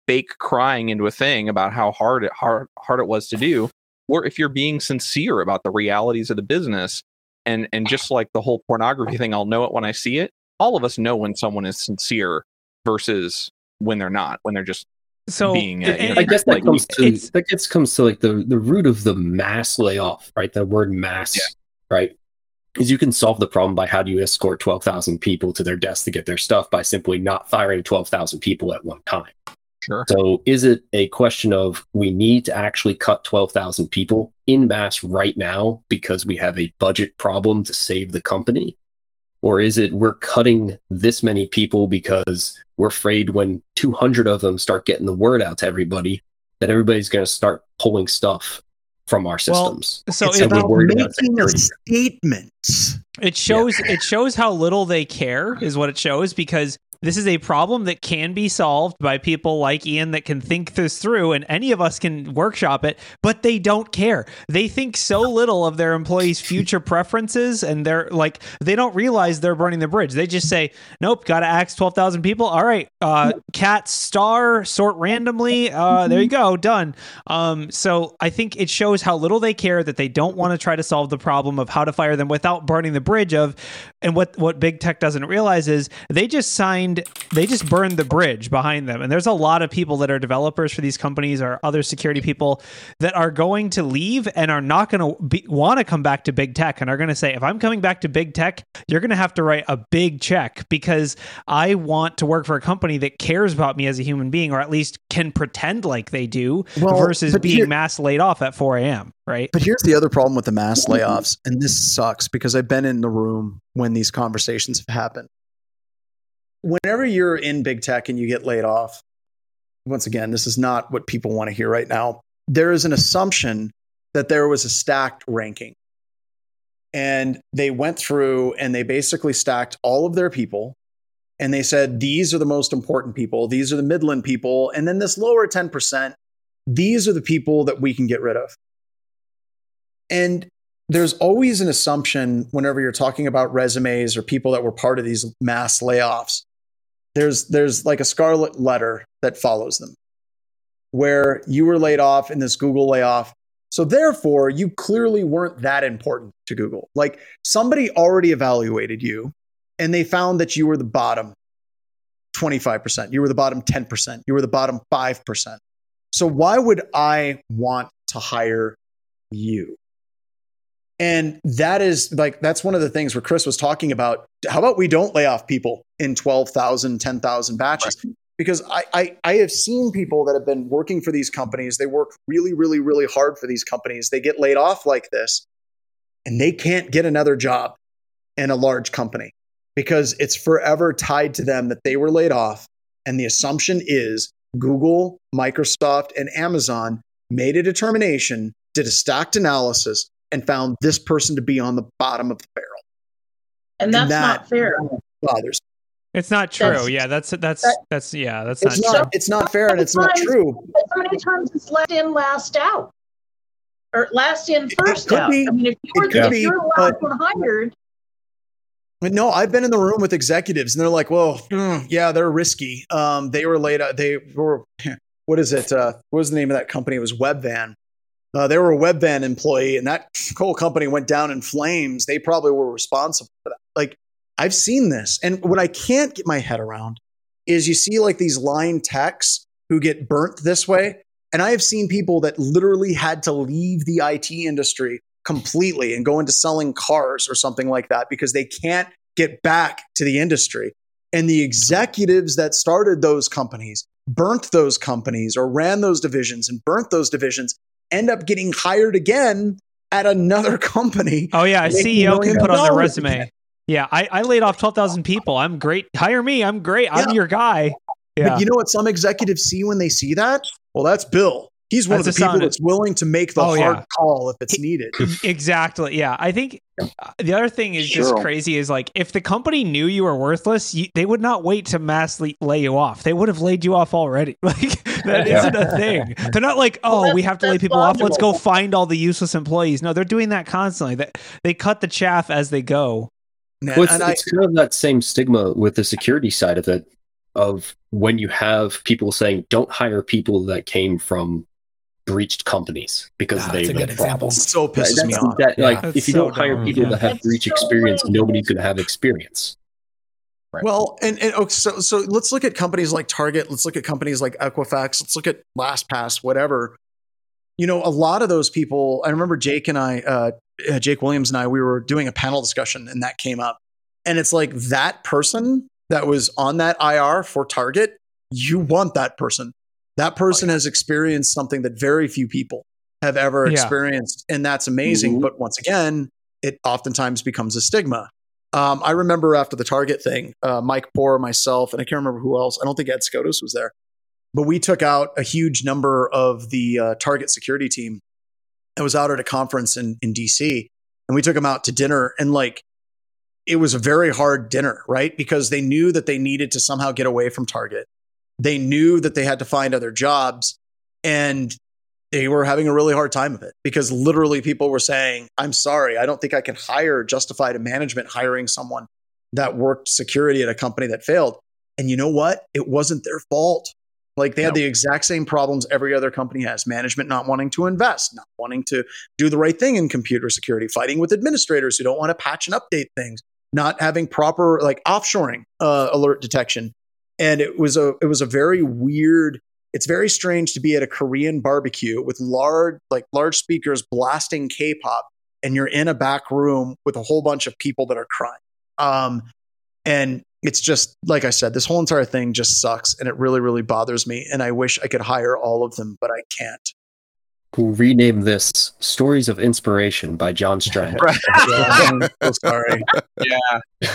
fake crying into a thing about how hard it hard, hard it was to do or if you're being sincere about the realities of the business and and just like the whole pornography thing I'll know it when I see it. All of us know when someone is sincere versus when they're not when they're just so being, uh, and- you know, I guess that like, comes to that gets comes to like the the root of the mass layoff, right? The word mass, Yeah. right? Is you can solve the problem by how do you escort twelve thousand people to their desk to get their stuff by simply not firing twelve thousand people at one time. sure So is it a question of we need to actually cut 12,000 people in mass right now because we have a budget problem to save the company? Or is it we're cutting this many people because we're afraid when 200 of them start getting the word out to everybody that everybody's going to start pulling stuff from our Well, systems? so it's it, we're about worried making a statement. it shows it shows how little they care is what it shows because this is a problem that can be solved by people like Ian that can think this through and any of us can workshop it but they don't care. They think so little of their employees future preferences and they're like they don't realize they're burning the bridge. They just say nope gotta axe 12,000 people. All right uh cat star sort randomly. Uh there you go done. Um so I think it shows how little they care that they don't want to try to solve the problem of how to fire them without burning the bridge of and what what big tech doesn't realize is they just signed they just burned the bridge behind them. And there's a lot of people that are developers for these companies or other security people that are going to leave and are not going to want to come back to big tech and are going to say if i'm coming back to big tech you're going to have to write a big check because i want to work for a company that cares about me as a human being or at least can pretend like they do Well, versus being mass laid off at 4 a.m right But here's the other problem with the mass layoffs, and this sucks because I've been in the room when these conversations have happened. Whenever you're in big tech and you get laid off, once again, this is not what people want to hear right now. There is an assumption that there was a stacked ranking. And they went through and they basically stacked all of their people and they said, these are the most important people, these are the Midland people, and then this lower 10%, these are the people that we can get rid of. And there's always an assumption whenever you're talking about resumes or people that were part of these mass layoffs. There's there's like a scarlet letter that follows them where you were laid off in this Google layoff. So therefore, you clearly weren't that important to Google. Like somebody already evaluated you and they found that you were the bottom 25%, you were the bottom 10%, you were the bottom 5%. So why would I want to hire you? And that is like, that's one of the things where Chris was talking about. How about we don't lay off people in 12,000, 10,000 batches? Because I, I, I have seen people that have been working for these companies. They work really, really, really hard for these companies. They get laid off like this and they can't get another job in a large company because it's forever tied to them that they were laid off. And the assumption is Google, Microsoft, and Amazon made a determination, did a stacked analysis, and found this person to be on the bottom of the barrel. And that's that- not fair. Bothers. It's not true. That's- yeah, that's that's that- that's yeah, that's It's not, not. true. It's not fair, and it's not true. How many times it's last in, last out, or last in, It- it first could out? be. I mean, if you It were could if be, you're the but- one hired, But no, I've been in the room with executives, and they're like, "Well, mm, yeah, they're risky. Um, they were laid out. They were. What is it? Uh, what was the name of that company? It was Webvan. Uh, they were a Webvan employee, and that coal company went down in flames. They probably were responsible for that. Like, I've seen this, and what I can't get my head around is you see like these line techs who get burnt this way, and I have seen people that literally had to leave the IT industry completely and go into selling cars or something like that because they can't get back to the industry. And the executives that started those companies, burnt those companies or ran those divisions and burnt those divisions, end up getting hired again at another company. Oh yeah, a CEO can put on their resume. again. Yeah, I, I laid off twelve thousand people. I'm great. Hire me. I'm great. I'm Yeah. your guy. Yeah. But you know what some executives see when they see that? Well, that's Bill. He's one That's of the people that's willing to make the Oh, hard yeah. call if it's needed. exactly. Yeah. I think uh, the other thing is just crazy is like if the company knew you were worthless, you, they would not wait to mass le- lay you off. They would have laid you off already. Like that Yeah. not a thing. They're not like, oh, that's- we have to lay that's people off. Let's go find all the useless employees. No, they're doing that constantly. That they cut the chaff as they go. Man, Well, it's, and I, it's kind of that same stigma with the security side of it, of when you have people saying, "Don't hire people that came from breached companies because they that's a were good example. problems." so pisses That's- me off. that, like, That's if you so don't hire people Yeah. that have That's breach so experience, lame. nobody's going to have experience. Right. Well, and, and okay, so so let's look at companies like Target. Let's look at companies like Equifax. Let's look at LastPass, whatever. You know, a lot of those people. I remember Jake and I, uh, uh, Jake Williams and I, we were doing a panel discussion, and that came up. And it's like that person that was on that IR for Target. You want that person. That person has experienced something that very few people have ever Yeah. experienced, and that's amazing. Mhm. But once again, it oftentimes becomes a stigma. Um, I remember after the Target thing, uh, Mike Poor, myself, and I can't remember who else. I don't think Ed Skoudis was there, but we took out a huge number of the uh, Target security team. I was out at a conference in in DC, and we took them out to dinner, and like it was a very hard dinner, right? Because they knew that they needed to somehow get away from Target. They knew that they had to find other jobs, and they were having a really hard time of it because literally people were saying, I'm sorry, I don't think I can hire justified a management hiring someone that worked security at a company that failed. And you know what? It wasn't their fault. Like they had the exact same problems every other company has management not wanting to invest, not wanting to do the right thing in computer security, fighting with administrators who don't want to patch and update things, not having proper like offshoring uh, alert detection. And it was a it was a very weird it's very strange to be at a Korean barbecue with large like large speakers blasting K-pop and you're in a back room with a whole bunch of people that are crying. Um and it's just like I said, this whole entire thing just sucks and it really really bothers me and I wish I could hire all of them, but I can't. We'll rename this "Stories of Inspiration" by John Strand. I'm so sorry. Yeah.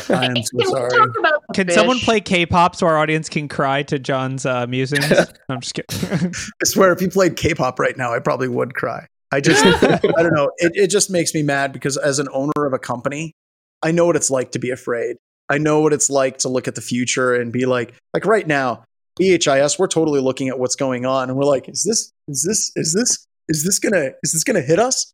I am so Can we sorry. talk about the Can someone play K-pop so our audience can cry to John's uh, musings? I'm just kidding. I swear, if you played K-pop right now, I probably would cry. I just, I don't know. It, it just makes me mad because as an owner of a company, I know what it's like to be afraid. I know what it's like to look at the future and be like, like right now, BHIS, we're totally looking at what's going on, and we're like, is this, is this, is this, is this gonna, is this gonna hit us?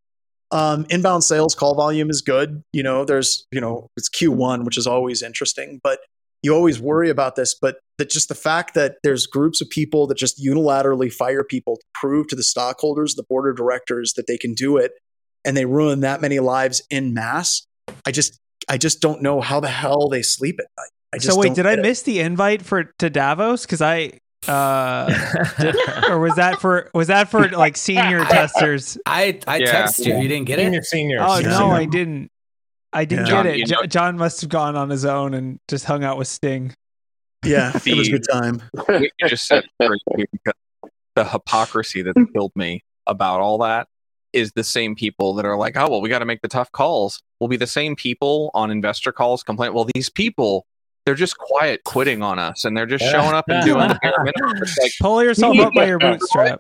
Um, inbound sales call volume is good. You know, there's, you know, it's Q1, which is always interesting, but you always worry about this. But that just the fact that there's groups of people that just unilaterally fire people to prove to the stockholders, the board of directors that they can do it, and they ruin that many lives in mass. I just, I just don't know how the hell they sleep at night. I just so wait, did I get it. miss the invite for to Davos? Because I, uh, did- or was that for was that for like senior testers? I I Yeah. texted you. You didn't get it. Senior, senior. Oh senior. no, I didn't. I didn't Yeah. get it. John, you know- John must have gone on his own and just hung out with Sting. Yeah, it was a good time. what just said is crazy because the hypocrisy that killed me about all that is the same people that are like, oh well, we got to make the tough calls. Will be the same people on investor calls complain. Well, these people, they're just quiet quitting on us, and they're just showing up and doing the bare minimum. Like, Pull yourself up by your bootstrap.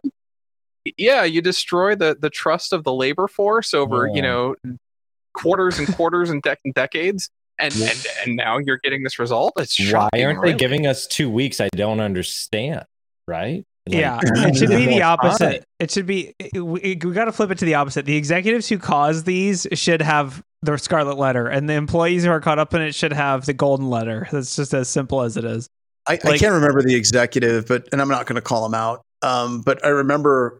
yeah, you destroy the the trust of the labor force over Yeah. you know quarters and quarters and dec- decades, and, and and now you're getting this result. It's Why aren't they giving us two weeks? I don't understand. Right? Like, yeah, it should be the opposite. time. It should be. we, we got to flip it to the opposite. The executives who cause these should have the scarlet letter, and the employees who are caught up in it should have the golden letter. That's just as simple as it is. I, I can't remember the executive, but and I'm not going to call him out. Um, but I remember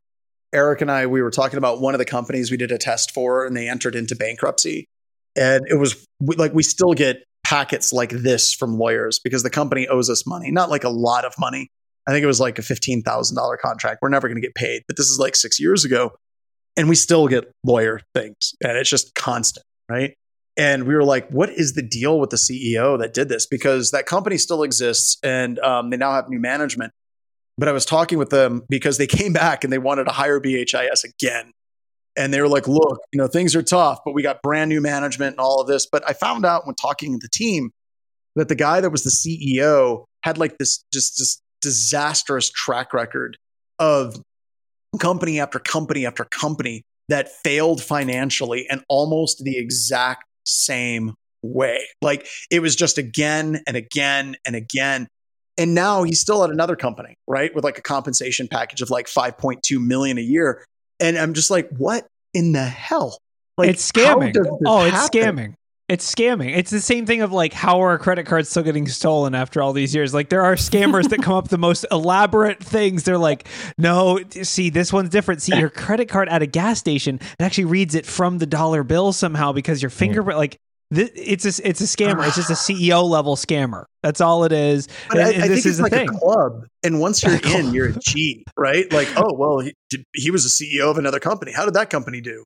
Eric and I we were talking about one of the companies we did a test for, and they entered into bankruptcy, and it was like we still get packets like this from lawyers because the company owes us money, not like a lot of money. I think it was like a fifteen thousand dollar contract. We're never going to get paid, but this is like six years ago, and we still get lawyer things, and it's just constant, right? And we were like, what is the deal with the CEO that did this? Because that company still exists and um, they now have new management. But I was talking with them because they came back and they wanted to hire BHIS again. And they were like, look, you know, things are tough, but we got brand new management and all of this. But I found out when talking to the team that the guy that was the CEO had like this just this disastrous track record of company after company after company that failed financially and almost the exact same way. Like it was just again and again and again. And now he's still at another company, right? With like a compensation package of like 5.2 million a year. And I'm just like, what in the hell? Like it's scamming. Oh, it's happen? scamming. It's scamming. It's the same thing of like how are credit cards still getting stolen after all these years? Like there are scammers that come up the most elaborate things. They're like, no, see, this one's different. See, your credit card at a gas station, it actually reads it from the dollar bill somehow because your hmm. fingerprint, like. Th- it's a it's a scammer. It's just a CEO level scammer. That's all it is. But And- I, and I this think it's the like thing. a club. And once you're in, you're a G, right? Like, oh, well, he, he was a CEO of another company. How did that company do?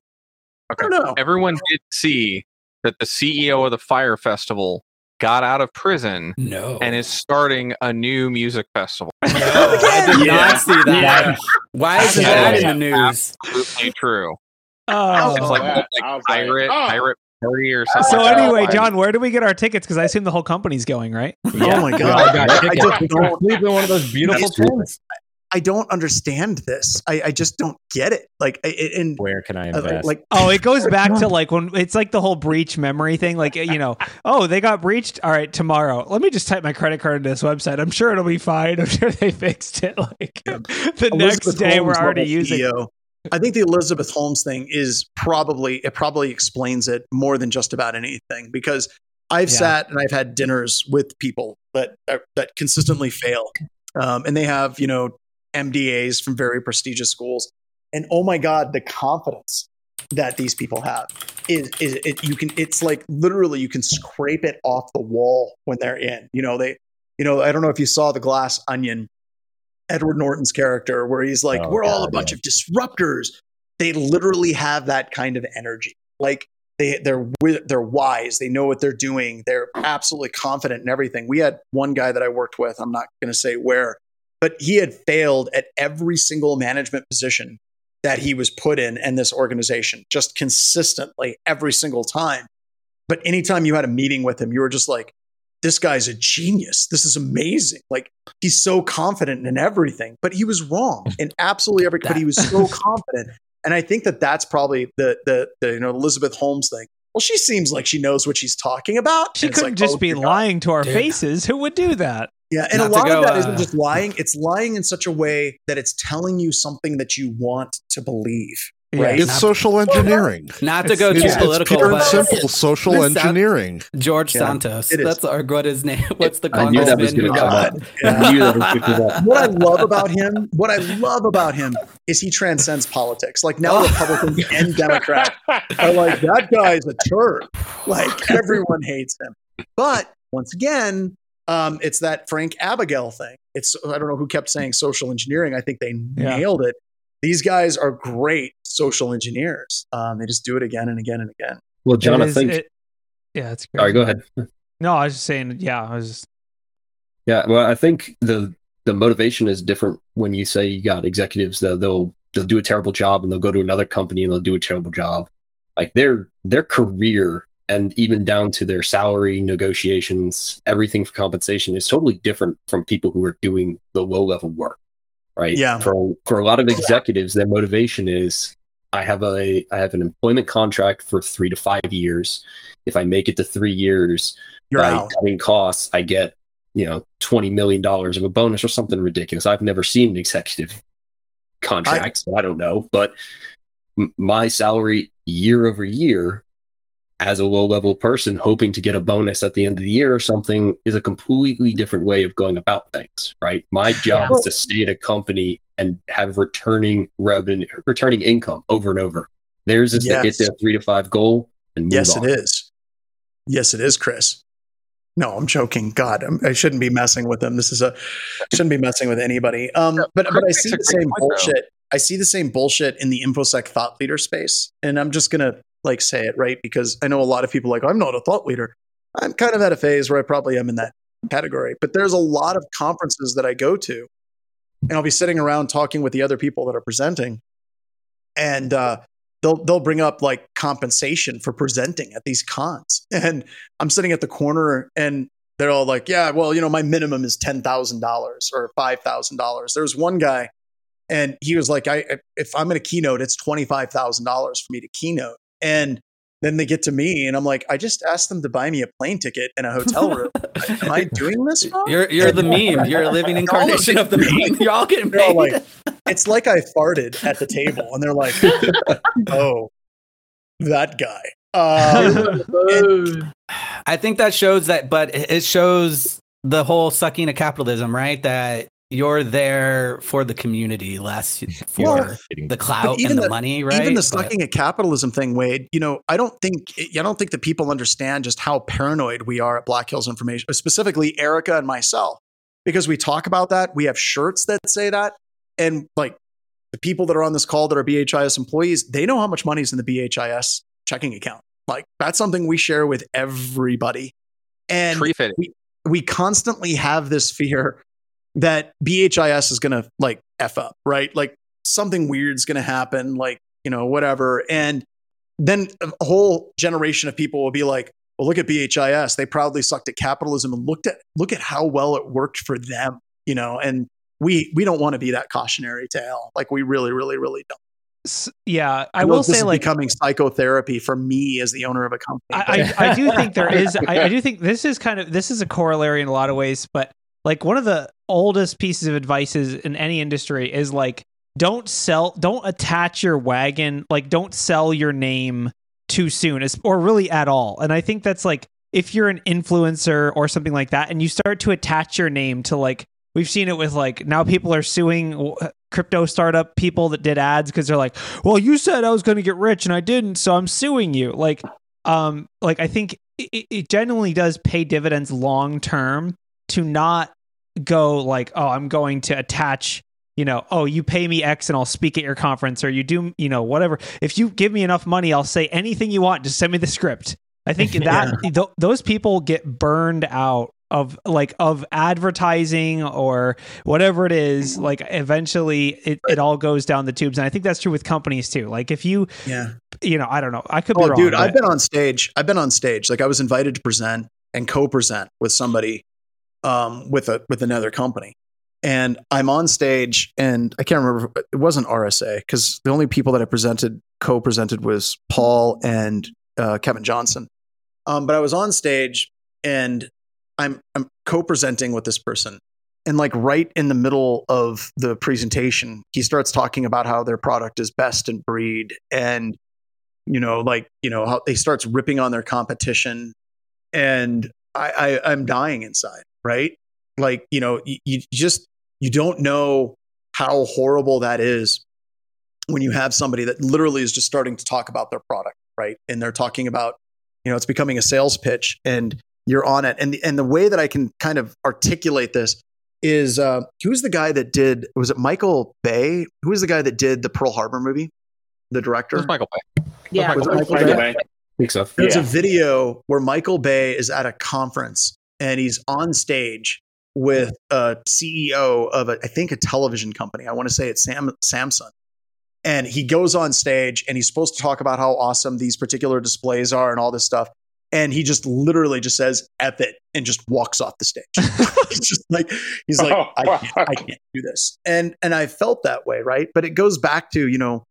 I don't know. Everyone did see that the CEO of the Fyre Festival got out of prison No. and is starting a new music festival. no, I did Yeah. not see that. Yeah. Why isn't Yeah. that in the news? Absolutely true. Oh. It's like, that. like I like, pirate, oh. pirate party or something. So like that. anyway, John, where do we get our tickets? Because I assume the whole company's going, right? Oh my God. I got I just don't- completely one of those beautiful That's true. things. I don't understand this. I, I just don't get it. Like, I- I- and Where can I uh, invest? like, Oh, it goes back to like when it's like the whole breach memory thing. Like, you know, oh, they got breached. All right, tomorrow. Let me just type my credit card into this website. I'm sure it'll be fine. I'm sure they fixed it. Like the next Elizabeth day, we're already using. CEO. I think the Elizabeth Holmes thing is probably it probably explains it more than just about anything because I've Yeah. sat and I've had dinners with people that uh, that consistently fail, um, and they have you know MBAs from very prestigious schools, and oh my god, the confidence that these people have is is it, you can it's like literally you can scrape it off the wall when they're in. You know they you know I don't know if you saw the Glass Onion. Edward Norton's character, where he's like, Oh, "We're all a bunch yeah. of disruptors." They literally have that kind of energy. Like they they're they're wise. They know what they're doing. They're absolutely confident in everything. We had one guy that I worked with. I'm not going to say where, but he had failed at every single management position that he was put in in this organization, just consistently every single time. But anytime you had a meeting with him, you were just like, this guy's a genius. This is amazing. Like he's so confident in everything, but he was wrong in absolutely every. But he was so confident, and I think that that's probably the the, the you know Elizabeth Holmes thing. Well, she seems like she knows what she's talking about. She couldn't like, just oh, be lying to our Dude. faces. Who would do that? Yeah, and Not a lot go, of that uh, not just lying. It's lying in such a way that it's telling you something that you want to believe. Right? It's social engineering. Not to go too It's, it's political, pure and but simple social This sound- engineering. George Yeah, Santos. That's our what his name. What's the I knew that was congressman gonna come up. I knew that was gonna come up. what I love about him, what I love about him is he transcends politics. Like now Republicans and Democrats are like, that guy's a turd. Like everyone hates him. But once again, um, it's that Frank Abagnale thing. It's I don't know who kept saying social engineering. I think they Yeah. nailed it. These guys are great social engineers. Um, they just do it again and again and again. Well, John, It I is- think. it- yeah, it's great. Sorry, go ahead. No, I was just saying. Yeah, I was just. Yeah, well, I think the the motivation is different when you say you got executives that they'll they'll do a terrible job and they'll go to another company and they'll do a terrible job. Like their their career and even down to their salary negotiations, everything for compensation is totally different from people who are doing the low level work. Right. Yeah. For for a lot of executives, their motivation is I have a I have an employment contract for three to five years. If I make it to three years, You're by out. cutting costs, I get you know twenty million dollars of a bonus or something ridiculous. I've never seen an executive contract, so I don't know. But m- my salary year over year as a low level person hoping to get a bonus at the end of the year or something is a completely different way of going about things, right? My job is to stay at a company and have returning revenue, returning income over and over. Theirs is to hit Yes. their three to five goal and move Yes, on. it is. Yes, it is, Chris. No, I'm joking. God, I'm, I shouldn't be messing with them. This is a shouldn't be messing with anybody. Um, but but I see the same bullshit. I see the same bullshit in the infosec thought leader space, and I'm just gonna like say it right because I know a lot of people like I'm not a thought leader. I'm kind of at a phase where I probably am in that category. But there's a lot of conferences that I go to, and I'll be sitting around talking with the other people that are presenting, and uh, they'll they'll bring up like compensation for presenting at these cons, and I'm sitting at the corner and they're all like, yeah, well, you know, my minimum is ten thousand dollars or five thousand dollars. There's one guy, and he was like, I if I'm in a keynote, it's twenty five thousand dollars for me to keynote, and then they get to me, and I'm like, I just asked them to buy me a plane ticket and a hotel room. Am I doing this wrong? You're you're the meme. You're a living incarnation of the meme. You're all getting They're all paid. like, it's like I farted at the table, and they're like, oh, that guy. Um, I think that shows that, but it it shows the whole sucking of capitalism, right? That you're there for the community, less for Well, the clout even and the, the- money, right? Even the But- sucking at capitalism thing, Wade. You know, I don't think I don't think that people understand just how paranoid we are at Black Hills Information, specifically Erica and myself, because we talk about that. We have shirts that say that, and like the people that are on this call that are BHIS employees, they know how much money is in the BHIS checking account. Like that's something we share with everybody, and Tree fitting. we constantly have this fear that BHIS is going to like F up, right? Like something weird's going to happen, like, you know, whatever. And then a whole generation of people will be like, well, look at BHIS. They proudly sucked at capitalism and looked at, look at how well it worked for them, you know, and we, we don't want to be that cautionary tale. Like we really, really, really don't. Yeah, I know will this say is like becoming psychotherapy for me as the owner of a company. I, I, I do think there is I, I do think this is kind of this is a corollary in a lot of ways but like one of the oldest pieces of advice in any industry is like don't sell don't attach your wagon like don't sell your name too soon or really at all. And i think that's like if you're an influencer or something like that and you start to attach your name to like we've seen it with like now people are suing uh, crypto startup people that did ads because they're like well you said i was going to get rich and i didn't so i'm suing you. Like um like i think it, it genuinely does pay dividends long term to not go like oh i'm going to attach you know oh you pay me x and i'll speak at your conference or you do you know whatever. If you give me enough money i'll say anything you want. Just send me the script. I think that th- those people get burned out of like of advertising or whatever it is like eventually it, it all goes down the tubes. And i think that's true with companies too. Like if you yeah. you know i don't know. I could be Oh, wrong dude, but- I've been on stage. I've been on stage. Like I was invited to present and co-present with somebody um, with a with another company, and I'm on stage, and I can't remember. It wasn't RSA because the only people that I presented co-presented was Paul and uh, Kevin Johnson. Um, but I was on stage, and I'm I'm co-presenting with this person, and like right in the middle of the presentation, he starts talking about how their product is best in breed and you know, like, you know, how he starts ripping on their competition. And I, I I'm dying inside, right? Like, you know, you, you just you don't know how horrible that is when you have somebody that literally is just starting to talk about their product, right? And they're talking about, you know, it's becoming a sales pitch and you're on it. And the, and the way that I can kind of articulate this is uh, who's the guy that did was it Michael Bay? Who was the guy that did the Pearl Harbor movie? The director? Who's Michael Bay? Yeah. Was it Michael By Bay? way, I think so. There's Yeah. a video where Michael Bay is at a conference and he's on stage with a CEO of a, I think a television company. I want to say it's Sam, Samsung. And he goes on stage and he's supposed to talk about how awesome these particular displays are and all this stuff. And he just literally just says F it and just walks off the stage. he's just like he's like, Oh, I can't, I can't do this. And and I felt that way, right? But it goes back to, you know,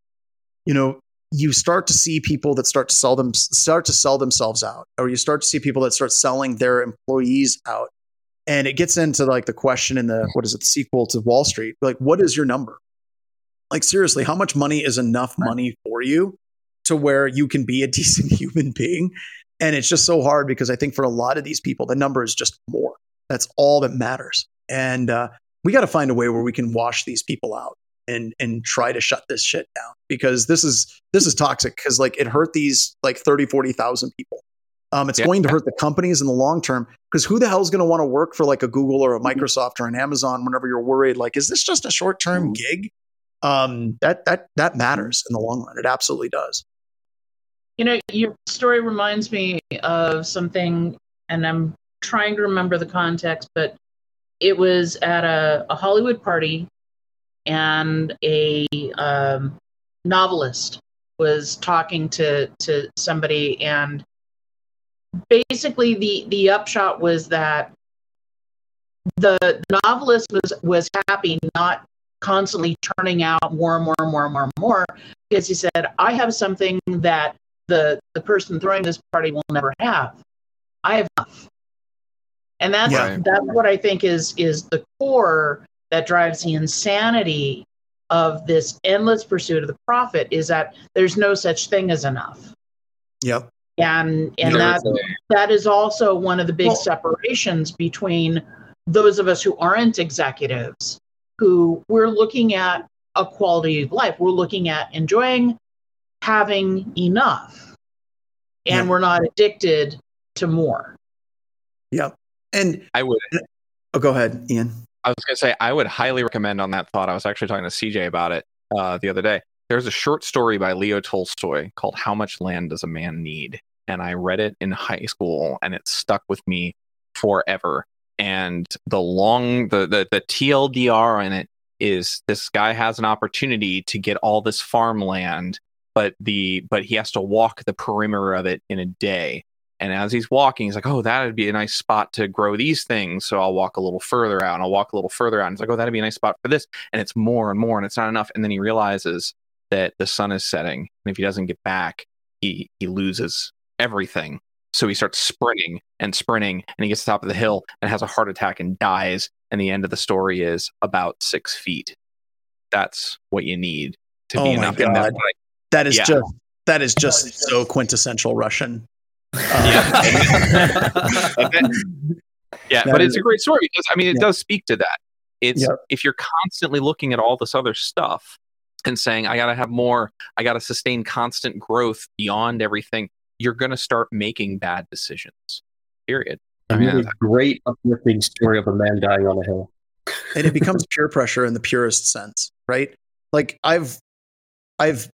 you know, you start to see people that start to sell them start to sell themselves out or you start to see people that start selling their employees out. And it gets into like the question in the what is it the sequel to wall street? Like what is your number? Like seriously how much money is enough money for you to where you can be a decent human being? And it's just so hard because i think for a lot of these people the number is just more. That's all that matters. And uh, we got to find a way where we can wash these people out and and try to shut this shit down because this is this is toxic because like it hurt these like 30 40,000 people um, it's Yeah. going to hurt the companies in the long term because who the hell is going to want to work for like a Google or a Microsoft or an Amazon whenever you're worried like is this just a short term gig? Um, that that that matters in the long run. It absolutely does. You know, your story reminds me of something, and I'm trying to remember the context, but it was at a, a Hollywood party, and a um, novelist was talking to to somebody, and basically the the upshot was that the, novelist was was happy not constantly turning out more and more and more and more and more because he said i have something that the the person throwing this party will never have i have enough and that's Yeah. that's what i think is is the core that drives the insanity of this endless pursuit of the profit is that there's no such thing as enough Yep. and and There that is a- that is also one of the big Well- separations between those of us who aren't executives who we're looking at a quality of life we're looking at enjoying having enough and Yeah. we're not addicted to more Yep. And I would. oh, go ahead, Ian. I was going to say, I would highly recommend on that thought. I was actually talking to CJ about it uh, the other day. There's a short story by Leo Tolstoy called How Much Land Does a Man Need? And I read it in high school and it stuck with me forever. And the long, the, the, the TLDR in it is this guy has an opportunity to get all this farmland, but the, but he has to walk the perimeter of it in a day. And as he's walking, he's like, "Oh, that'd be a nice spot to grow these things." So I'll walk a little further out, and I'll walk a little further out. And he's like, "Oh, that'd be a nice spot for this." And it's more and more, and it's not enough. And then he realizes that the sun is setting, and if he doesn't get back, he he loses everything. So he starts sprinting and sprinting, and he gets to the top of the hill and has a heart attack and dies. And the end of the story is about six feet. That's what you need to Oh be my enough. God. That is Yeah. just that is just so quintessential Russian. Yeah, That but is- it's a great story because I mean it Yeah. does speak to that. It's Yep. if you're constantly looking at all this other stuff and saying I got to have more, I got to sustain constant growth beyond everything, you're going to start making bad decisions. Period. A I mean, really great uplifting story of a man dying on a hill. and it becomes peer pressure in the purest sense, right? Like I've I've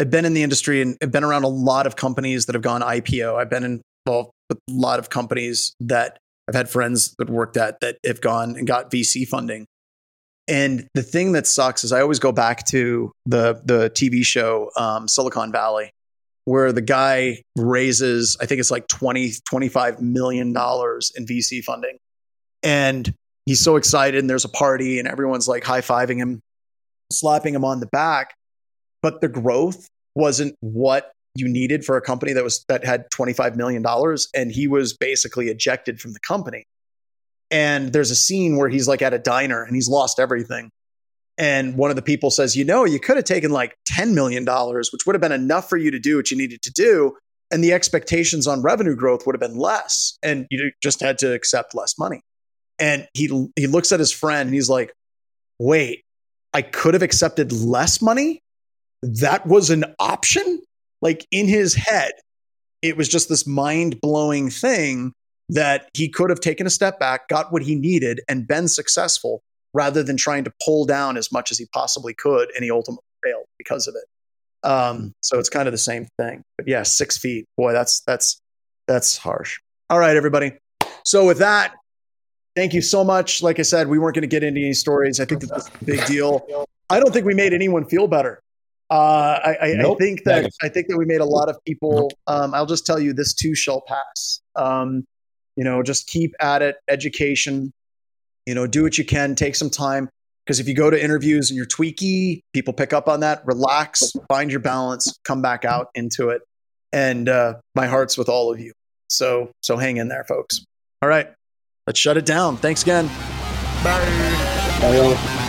I've been in the industry and I've been around a lot of companies that have gone IPO. I've been involved with a lot of companies that I've had friends that worked at that have gone and got VC funding. And the thing that sucks is I always go back to the the TV show um, Silicon Valley, where the guy raises, I think it's like 20, 25 million dollars in VC funding. And he's so excited and there's a party and everyone's like high-fiving him, slapping him on the back. But the growth wasn't what you needed for a company that was that had 25 million dollars and he was basically ejected from the company. And there's a scene where he's like at a diner and he's lost everything. And one of the people says, "You know, you could have taken like 10 million dollars, which would have been enough for you to do what you needed to do." And the expectations on revenue growth would have been less, and you just had to accept less money and he he looks at his friend and he's like wait i could have accepted less money that was an option like in his head it was just this mind-blowing thing that he could have taken a step back got what he needed and been successful rather than trying to pull down as much as he possibly could and he ultimately failed because of it um, so it's kind of the same thing but yeah six feet boy that's that's that's harsh all right everybody so with that thank you so much. Like I said, we weren't going to get into any stories. I think that this a big deal. I don't think we made anyone feel better. Uh, I, I, I think that I think that we made a lot of people. Um, I'll just tell you, this too shall pass. Um, you know, just keep at it. Education. You know, do what you can. Take some time Because if you go to interviews and you're tweaky, people pick up on that. Relax, find your balance, come back out into it. And uh, my heart's with all of you. So so hang in there, folks. All right, let's shut it down. Thanks again. Bye. Bye, y'all.